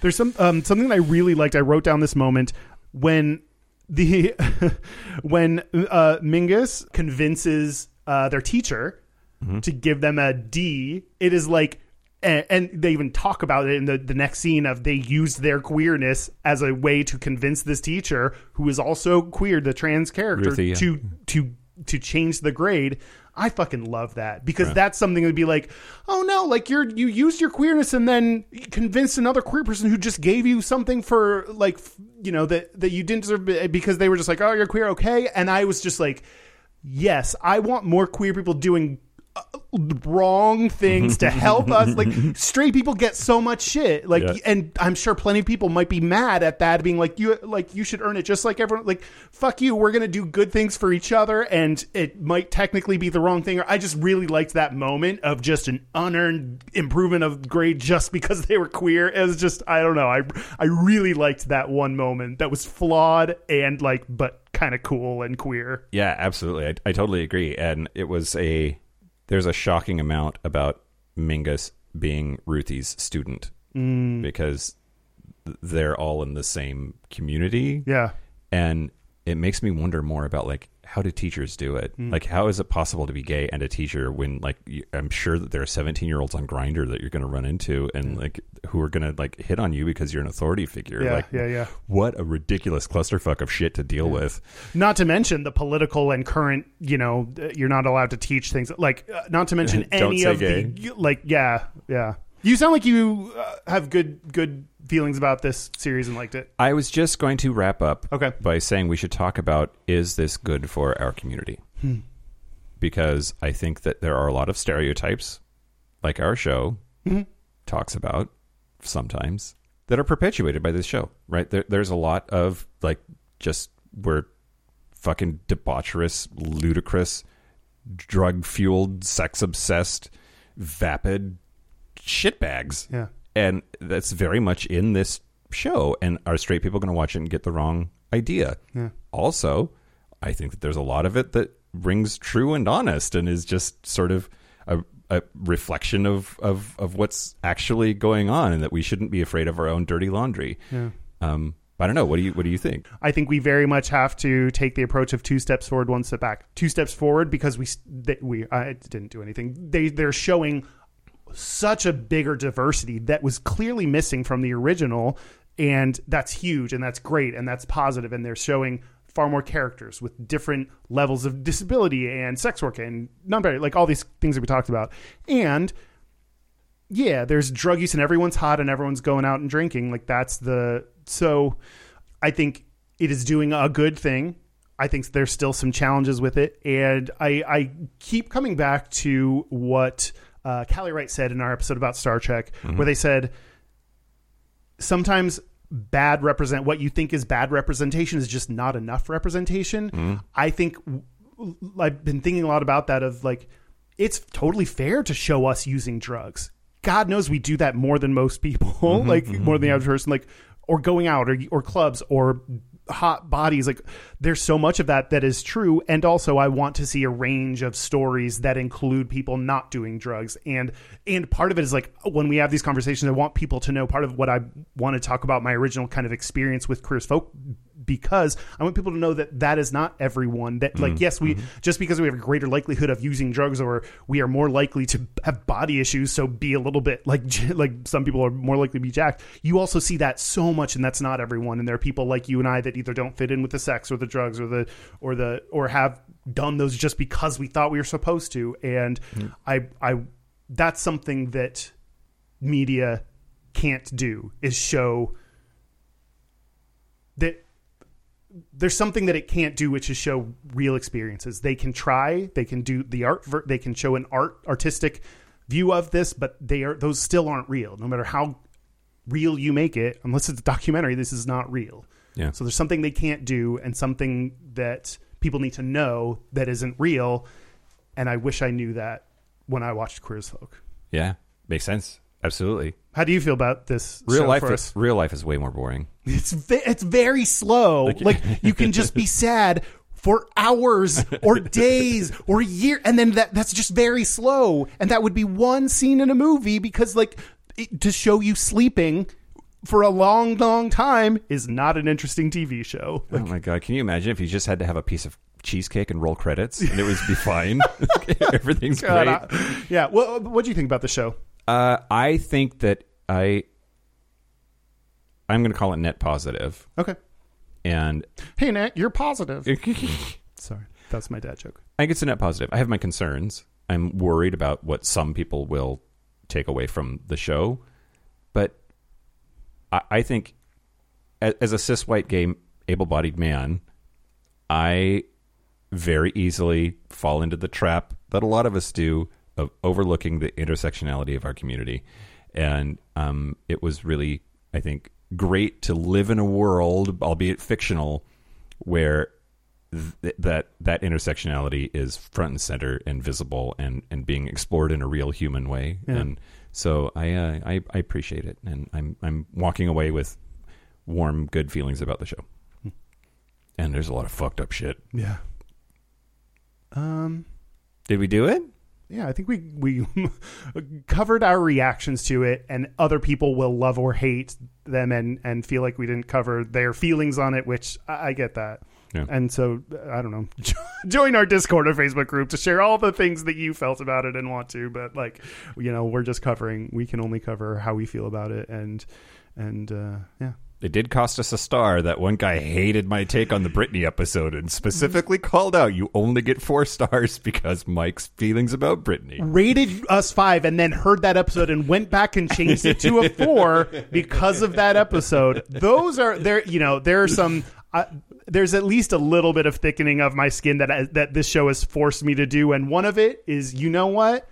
There's some um, something that i really liked i wrote down this moment when the when uh, Mingus convinces uh, their teacher to give them a D, it is like. And, and they even talk about it in the, the next scene of they use their queerness as a way to convince this teacher who is also queer, the trans character, Ruthie, yeah. to to to change the grade. I fucking love that because that's something that would be like, oh no, like you're you used your queerness and then convinced another queer person who just gave you something for like you know that that you didn't deserve because they were just like, oh you're queer, okay, and I was just like, yes, I want more queer people doing wrong things to help us like straight people get so much shit like Yeah. and i'm sure plenty of people might be mad at that being like you like you should earn it just like everyone like fuck you we're gonna do good things for each other and it might technically be the wrong thing or i just really liked that moment of just an unearned improvement of grade just because they were queer it was just i don't know i i really liked that one moment that was flawed and like but kind of cool and queer Yeah, absolutely. I, I totally agree. And it was a there's a shocking amount about Mingus being Ruthie's student mm. because they're all in the same community. yeah And it makes me wonder more about like how do teachers do it? Like how is it possible to be gay and a teacher when like you, I'm sure that there are 17 year olds on Grindr that you're going to run into and like who are going to like hit on you because you're an authority figure. Yeah, like yeah, yeah. What a ridiculous clusterfuck of shit to deal with. Not to mention the political and current, you know, uh, you're not allowed to teach things like, uh, not to mention any of the, like, yeah, yeah. You sound like you uh, have good, good feelings about this series and liked it. I was just going to wrap up Okay. by saying we should talk about is this good for our community? Hmm. Because I think that there are a lot of stereotypes, like our show mm-hmm. talks about sometimes, that are perpetuated by this show, right? There, there's a lot of like just we're fucking debaucherous, ludicrous, drug fueled, sex obsessed, vapid shitbags Yeah. And that's very much in this show and are straight people going to watch it and get the wrong idea Yeah. also i think that there's a lot of it that rings true and honest and is just sort of a, a reflection of, of of what's actually going on and that we shouldn't be afraid of our own dirty laundry Yeah. um i don't know what do you what do you think I think we very much have to take the approach of two steps forward, one step back. Two steps forward because we they, we I didn't do anything. They they're showing such a bigger diversity that was clearly missing from the original, and that's huge and that's great and that's positive. And they're showing far more characters with different levels of disability and sex work and non-binary, like all these things that we talked about, and yeah, there's drug use and everyone's hot and everyone's going out and drinking. Like that's the so I think it is doing a good thing. I think there's still some challenges with it, and I, I keep coming back to what uh, Callie Wright said in our episode about Star Trek, mm-hmm. where they said sometimes bad represent what you think is bad representation is just not enough representation. Mm-hmm. I think I've been thinking a lot about that of like it's totally fair to show us using drugs. God knows we do that more than most people, mm-hmm, like more than the average person, like or going out or or clubs or hot bodies like there's so much of that that is true. And also I want to see a range of stories that include people not doing drugs. And and part of it is like when we have these conversations I want people to know part of what I want to talk about my original kind of experience with queer folk because I want people to know that that is not everyone that like mm, yes we mm-hmm. just because we have a greater likelihood of using drugs or we are more likely to have body issues so be a little bit like like some people are more likely to be jacked. You also see that so much and that's not everyone. And there are people like you and I that either don't fit in with the sex or the drugs or the or the or have done those just because we thought we were supposed to. And mm. I I that's something that media can't do is show that there's something that it can't do which is show real experiences. They can try they can do the art they can show an art artistic view of this but they are those still aren't real. No matter how real you make it unless it's a documentary this is not real. Yeah. so there's something they can't do and something that people need to know that isn't real. And i wish i knew that when i watched queer as folk. Yeah. Makes sense absolutely how do you feel about this real life is, real life is way more boring It's ve- it's very slow. Like you can just be sad for hours or days or a year, and then that that's just very slow. And that would be one scene in a movie because like it, to show you sleeping for a long, long time is not an interesting TV show. oh my god! Can you imagine if you just had to have a piece of cheesecake and roll credits and it would be fine? Everything's God, great. I- yeah. Well, what do you think about the show? Uh, I think that I, I'm going to call it net positive, Okay. and Hey, Nat, you're positive. Sorry, that's my dad joke. I think it's a net positive. I have my concerns. I'm worried about what some people will take away from the show, but I, I think as, as a cis white gay able-bodied man, I very easily fall into the trap that a lot of us do of overlooking the intersectionality of our community. And um, it was really, I think, great to live in a world, albeit fictional, where th- that that intersectionality is front and center and visible and, and being explored in a real human way. Yeah. And so I, uh, I I appreciate it, and I'm I'm walking away with warm, good feelings about the show. And there's a lot of fucked up shit. Yeah. Um. Did we do it? Yeah, I think we we covered our reactions to it, and other people will love or hate them, and and feel like we didn't cover their feelings on it, which I, I get that. Yeah. And so I don't know, join our Discord or Facebook group to share all the things that you felt about it and want to. But like, you know, we're just covering. We can only cover how we feel about it, and and uh, yeah. It did cost us a star. That one guy hated my take on the Britney episode and specifically called out you only get four stars because Mike's feelings about Britney. rated us five and then heard that episode and went back and changed it to a four because of that episode. Those are there. You know, there are some. Uh, there's at least a little bit of thickening of my skin that that this show has forced me to do, and one of it is, you know what?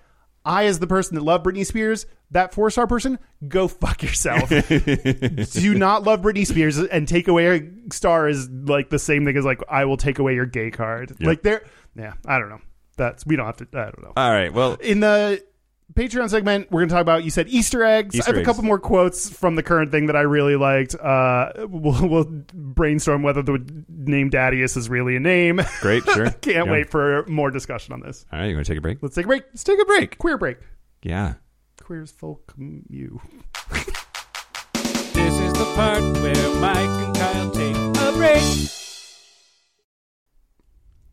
I, as the person that loved Britney Spears, that four star person, go fuck yourself. Do not love Britney Spears and take away a star is like the same thing as like I will take away your gay card. Like there, yeah, I don't know. That's we don't have to. I don't know All right. Well, in the Patreon segment, we're going to talk about. You said Easter eggs. Easter I have a couple more quotes from the current thing that I really liked. Uh, we'll, we'll brainstorm whether the name Daddius is really a name. great. Sure. Can't Yeah. wait for more discussion on this. All right. You want to take a break? Let's take a break. Let's take a break. Queer break. Yeah. Queers folk you. This is the part where Mike and Kyle take a break.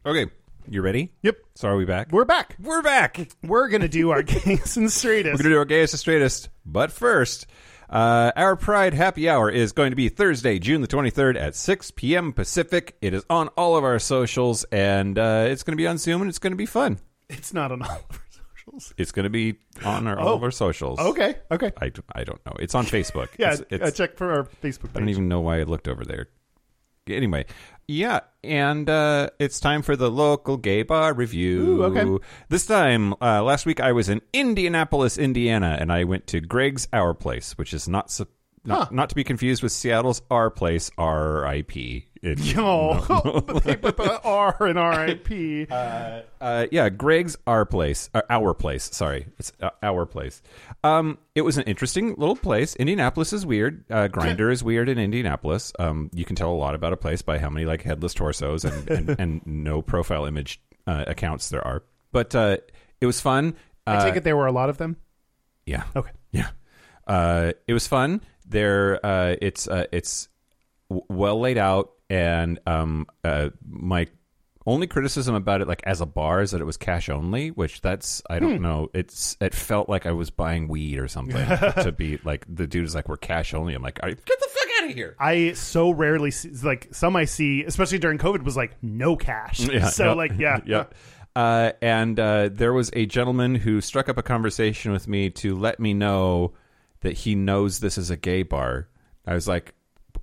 Okay. You ready? Yep, So are we back? we're back. We're back. We're going to do our gays and straightest. We're going to do our gayest and straightest. But first, uh, our Pride Happy Hour is going to be Thursday, June the 23rd at 6 p.m. Pacific. It is on all of our socials, and uh, it's going to be on Zoom, and it's going to be fun. It's not on all of our socials. It's going to be on our, all Oh. of our socials. Okay, okay. I, d- I don't know. It's on Facebook. Yeah, It's, it's, uh, check for our Facebook page. I don't even know why I looked over there. Anyway, yeah, and uh, it's time for the local gay bar review. Ooh, okay. This time, uh, last week I was in Indianapolis, Indiana, and I went to Greg's Our Place, which is not su- not, Huh. not to be confused with Seattle's Our Place, R.I.P. It- Yo, but they put the R in RIP. Uh, yeah, Greg's our place, uh, our place. Sorry, it's uh, our place. Um, it was an interesting little place. Indianapolis is weird. Uh, Grindr is weird in Indianapolis. Um, you can tell a lot about a place by how many like headless torsos and and, and no profile image uh, accounts there are. But uh, it was fun. I Uh, take it there were a lot of them. yeah. Okay. Yeah. Uh, it was fun. There, uh, it's uh, it's w- well laid out, and um, uh, my only criticism about it, like as a bar, is that it was cash only, which that's I don't know. It's it felt like I was buying weed or something to be like the dude is like we're cash only. I'm like, "All right, get the fuck out of here. I so rarely see like some I see, especially during COVID, was like no cash. Yeah, so yeah. like yeah, yeah. Uh, and uh, there was a gentleman who struck up a conversation with me to let me know that he knows this is a gay bar. I was like,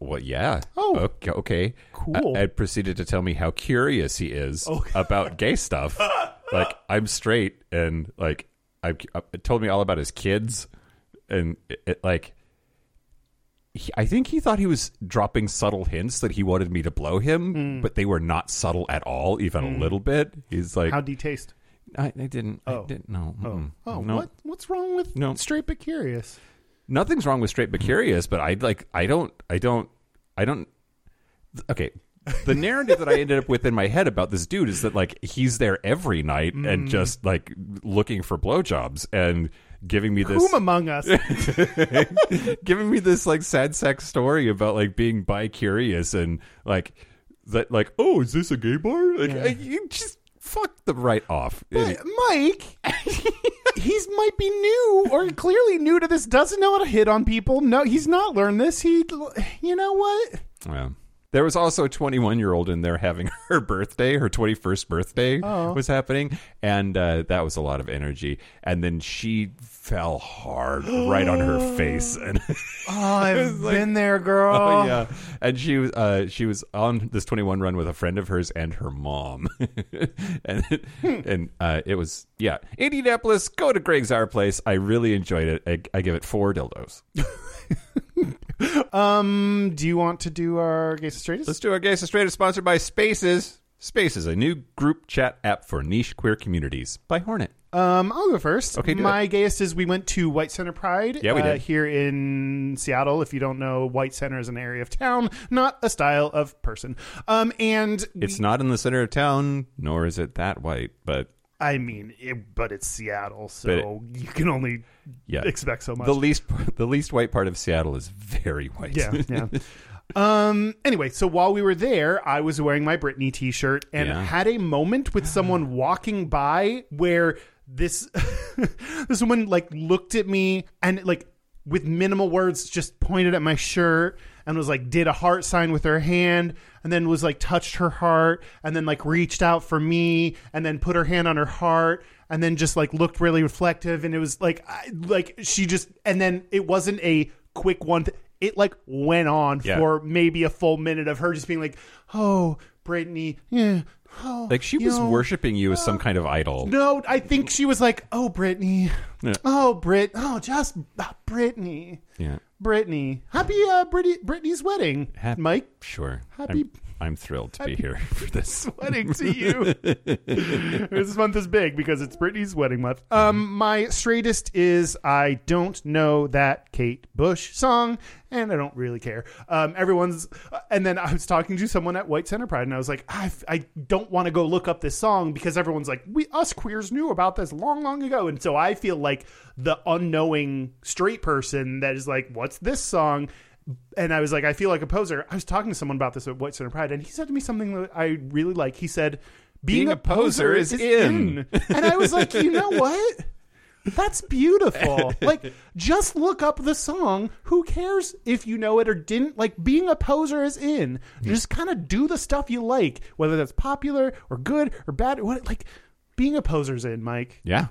"Well, yeah, Oh. okay, okay." Cool. I, Ed proceeded to tell me how curious he is Oh. about gay stuff. like I'm straight, and like I uh, told me all about his kids, and it, it, like. He, I think he thought he was dropping subtle hints that he wanted me to blow him, Hmm. but they were not subtle at all, even a little bit. He's like, How'd he taste? I, I didn't. Oh. I didn't. No. Oh, mm-mm. oh, no. what what's wrong with No. straight but curious? Nothing's wrong with straight but curious, but I like. I don't. I don't. I don't. Okay. The narrative that I ended up with in my head about this dude is that like he's there every night Mm. and just like looking for blowjobs, and giving me this Whom among us? giving me this like sad sex story about like being bi curious and like that like oh is this a gay bar like I- you just fuck the right off But Mike, he's might be new or clearly new to this. Doesn't know how to hit on people. No, he's not learned this. He, you know what? Yeah. There was also a 21 year old in there having her birthday, her 21st birthday Oh. was happening, and uh, that was a lot of energy. And then she fell hard right on her face, and Oh, I've been there, girl. oh yeah, and she was uh, she was on this 21 run with a friend of hers and her mom, and and uh, it was yeah, Indianapolis. Go to Greg's Our Place. I really enjoyed it. I, I give it four dildos. Um, do you want to do our gays and straightest? Let's do our Gay Straight sponsored by Spaces. Spaces, a new group chat app for niche queer communities by Hornet. Um, I'll go first. Okay, do My gayest is we went to White Center Pride. Yeah, we uh, did. here in Seattle. If you don't know, White Center is an area of town, not a style of person. Um, and It's not in the center of town, nor is it that white, but I mean, it, but it's Seattle, so you can only yeah, expect so much. the least the least white part of Seattle is very white. yeah, yeah. Um. Anyway, so while we were there, I was wearing my Britney T-shirt and Yeah. had a moment with someone walking by where this this woman like looked at me and like with minimal words just pointed at my shirt and was like did a heart sign with her hand and then was like touched her heart and then like reached out for me and then put her hand on her heart and then just like looked really reflective and it was like I, like she just and then it wasn't a quick one th- it like went on Yeah. for maybe a full minute of her just being like oh Brittany yeah Like she was know, worshiping you as some kind of idol. no, I think she was like, "Oh, Brittany, Yeah. oh, Brit, oh, just uh, Brittany, Yeah, Brittany, happy uh, Brittany, Brittany's wedding, Happy- Mike, sure. Happy- I'm, I'm thrilled to be here for this. wedding to you. this month is big because it's Brittany's wedding month. Um, my straightest is I don't know that Kate Bush song, and I don't really care. Um, everyone's, and then I was talking to someone at White Center Pride, and I was like, I, I don't want to go look up this song because everyone's like, we us queers knew about this long, long ago, and so I feel like the unknowing straight person that is like, what's this song? And I was like, I feel like a poser. I was talking to someone about this at White Center Pride, and he said to me something that I really like. He said, "Being, a poser is in." and I was like, you know what? That's beautiful. like, just look up the song. Who cares if you know it or didn't? Like, being a poser is in. Just kind of do the stuff you like, whether that's popular or good or bad. What like being a poser's in, Mike. Yeah,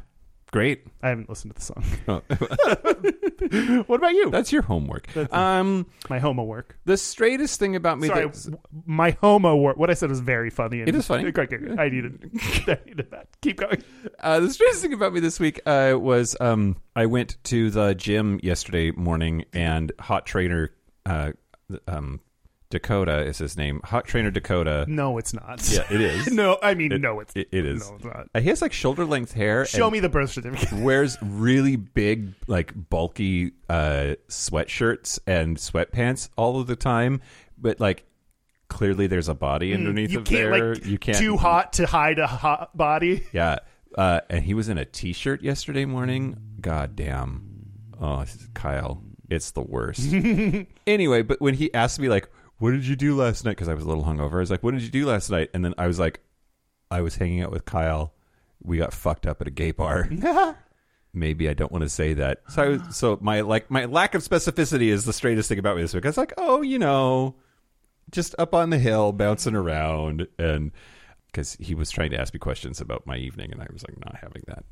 great. I haven't listened to the song. Oh, what about you? that's your homework. Um, my homo work. the straightest thing about me. Sorry, that- my homo work. What I said was very funny. and- It is funny. I needed, I needed that. Keep going. Uh, the straightest thing about me this week uh, was um, I went to the gym yesterday morning, and Hot Trainer uh, um, Dakota is his name. Hot Trainer Dakota. No, it's not. Yeah, it is. no, I mean, no, it's It, it is. No, it's not. Uh, he has like shoulder length hair. Show and me the birth certificate. Wears really big, like bulky uh, sweatshirts and sweatpants all of the time, but like clearly there's a body underneath Mm, you of can't there. like you can't too hot to hide a hot body. Yeah. Uh, and he was in a t-shirt yesterday morning. God damn. Oh, this is Kyle. It's the worst. anyway, but when he asked me like, "What did you do last night?" because I was a little hungover, I was like, "What did you do last night?" And then I was like, "I was hanging out with Kyle. We got fucked up at a gay bar." Maybe I don't want to say that. So, I was, so my like my lack of specificity is the straightest thing about me this week. I was like, "Oh, you know, just up on the hill, bouncing around," and because he was trying to ask me questions about my evening, and I was like, not having that.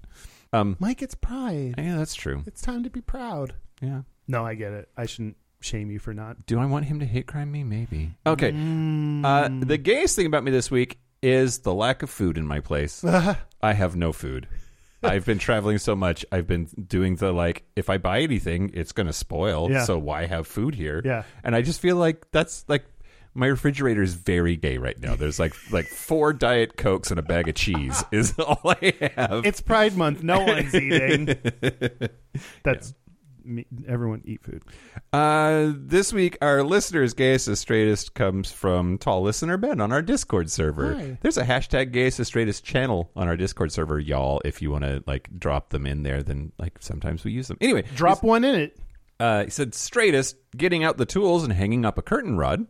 Um, Mike, it's pride. yeah, that's true. It's time to be proud. Yeah. No, I get it. I shouldn't shame you for not. Do I want him to hate crime me? Maybe. Okay. Uh, the gayest thing about me this week is the lack of food in my place. I have no food. I've been traveling so much. I've been doing the like, if I buy anything, it's going to spoil. Yeah. So why have food here? Yeah. And I just feel like that's like my refrigerator is very gay right now. There's like like four diet cokes and a bag of cheese is all I have. It's Pride Month. No one's eating. That's me, everyone eat food. Uh, this week, our listeners' gayest and straightest comes from tall listener Ben on our Discord server. Hi. There's a hashtag gayest and straightest channel on our Discord server, y'all. If you want to like drop them in there, then like sometimes we use them. Anyway, Drop one in it. Uh, he said straightest, getting out the tools and hanging up a curtain rod.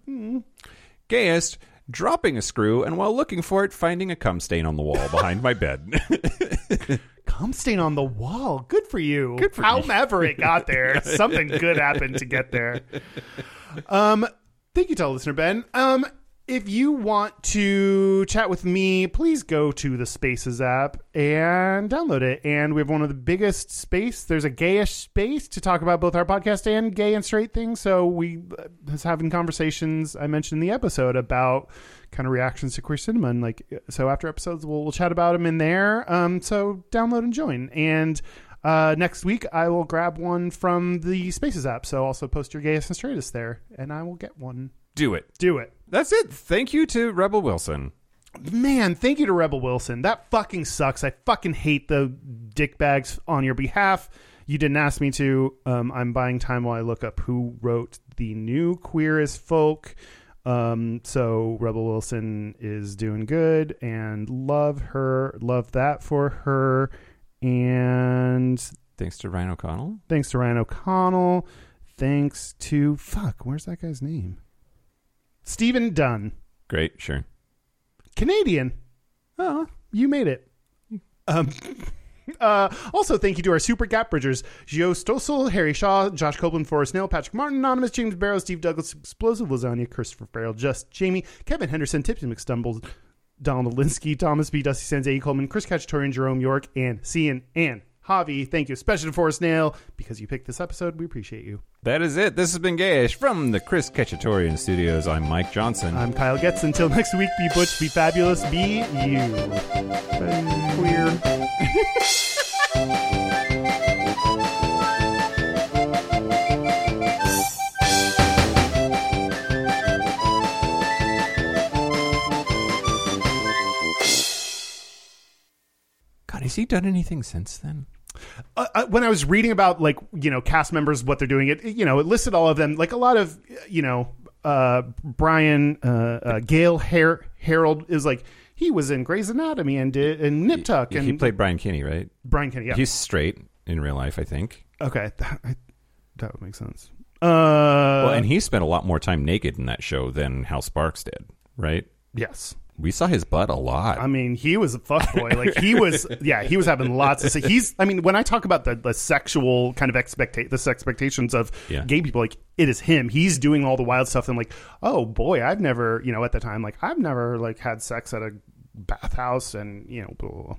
Gayest, dropping a screw and while looking for it, finding a cum stain on the wall behind my bed. Cum stain on the wall. Good for you. Good for you. However it got there, something good happened to get there. Um, thank you, tell listener Ben. Um, if you want to chat with me, please go to the Spaces app and download it. And we have one of the biggest space. There's a gayish space to talk about both our podcast and gay and straight things. So we uh, was having conversations. I mentioned in the episode about kind of reactions to queer cinema and like so after episodes we'll, we'll chat about them in there. Um, so download and join and. Uh, next week, I will grab one from the Spaces app. So also post your gayest and straightest there, and I will get one. Do it. Do it. That's it. Thank you to Rebel Wilson. Man, thank you to Rebel Wilson. That fucking sucks. I fucking hate the dick bags on your behalf. You didn't ask me to. Um, I'm buying time while I look up who wrote the new Queer as Folk. Um, so Rebel Wilson is doing good and love her. Love that for her. And Thanks to Ryan O'Connell. thanks to Ryan O'Connell. Thanks to fuck, where's that guy's name? Stephen Dunn. Great, sure. Canadian. Oh, you made it. Um, uh, also, thank you to our super gap bridgers Gio Stossel, Harry Shaw, Josh Copeland, Forrest Nail, Patrick Martin, Anonymous, James Barrow, Steve Douglas, Explosive Lasagna, Christopher Farrell, Just Jamie, Kevin Henderson, Tipsy McStumble, Donald Linsky, Thomas B. Dusty Sands, A. Coleman, Chris Cacciatorian, Jerome York, and Cian and Javi. Thank you, especially to Forrest Nail, because you picked this episode. We appreciate you. That is it. This has been Gayish from the Chris Ketchatorian Studios. I'm Mike Johnson. I'm Kyle Getz. Until next week, be butch, be fabulous, be you. Bye. Queer. God, has he done anything since then? Uh, uh, when I was reading about like you know cast members what they're doing it you know it listed all of them like a lot of you know uh, Brian uh, uh, Gale Har- Harold is like he was in Grey's Anatomy and did and Nip Tuck and he played Brian Kinney, right? Brian Kinney yeah He's straight in real life, I think. okay that, I, that would make sense uh well, and he spent a lot more time naked in that show than Hal Sparks did, right? yes We saw his butt a lot. I mean, he was a fuckboy. Like he was, yeah, he was having lots of. se- He's, I mean, when I talk about the, the sexual kind of expecta- this expectations of Yeah. gay people, like it is him. He's doing all the wild stuff. And like, oh boy, I've never, you know, at the time, like I've never like had sex at a bathhouse, and you know, blah, blah, blah.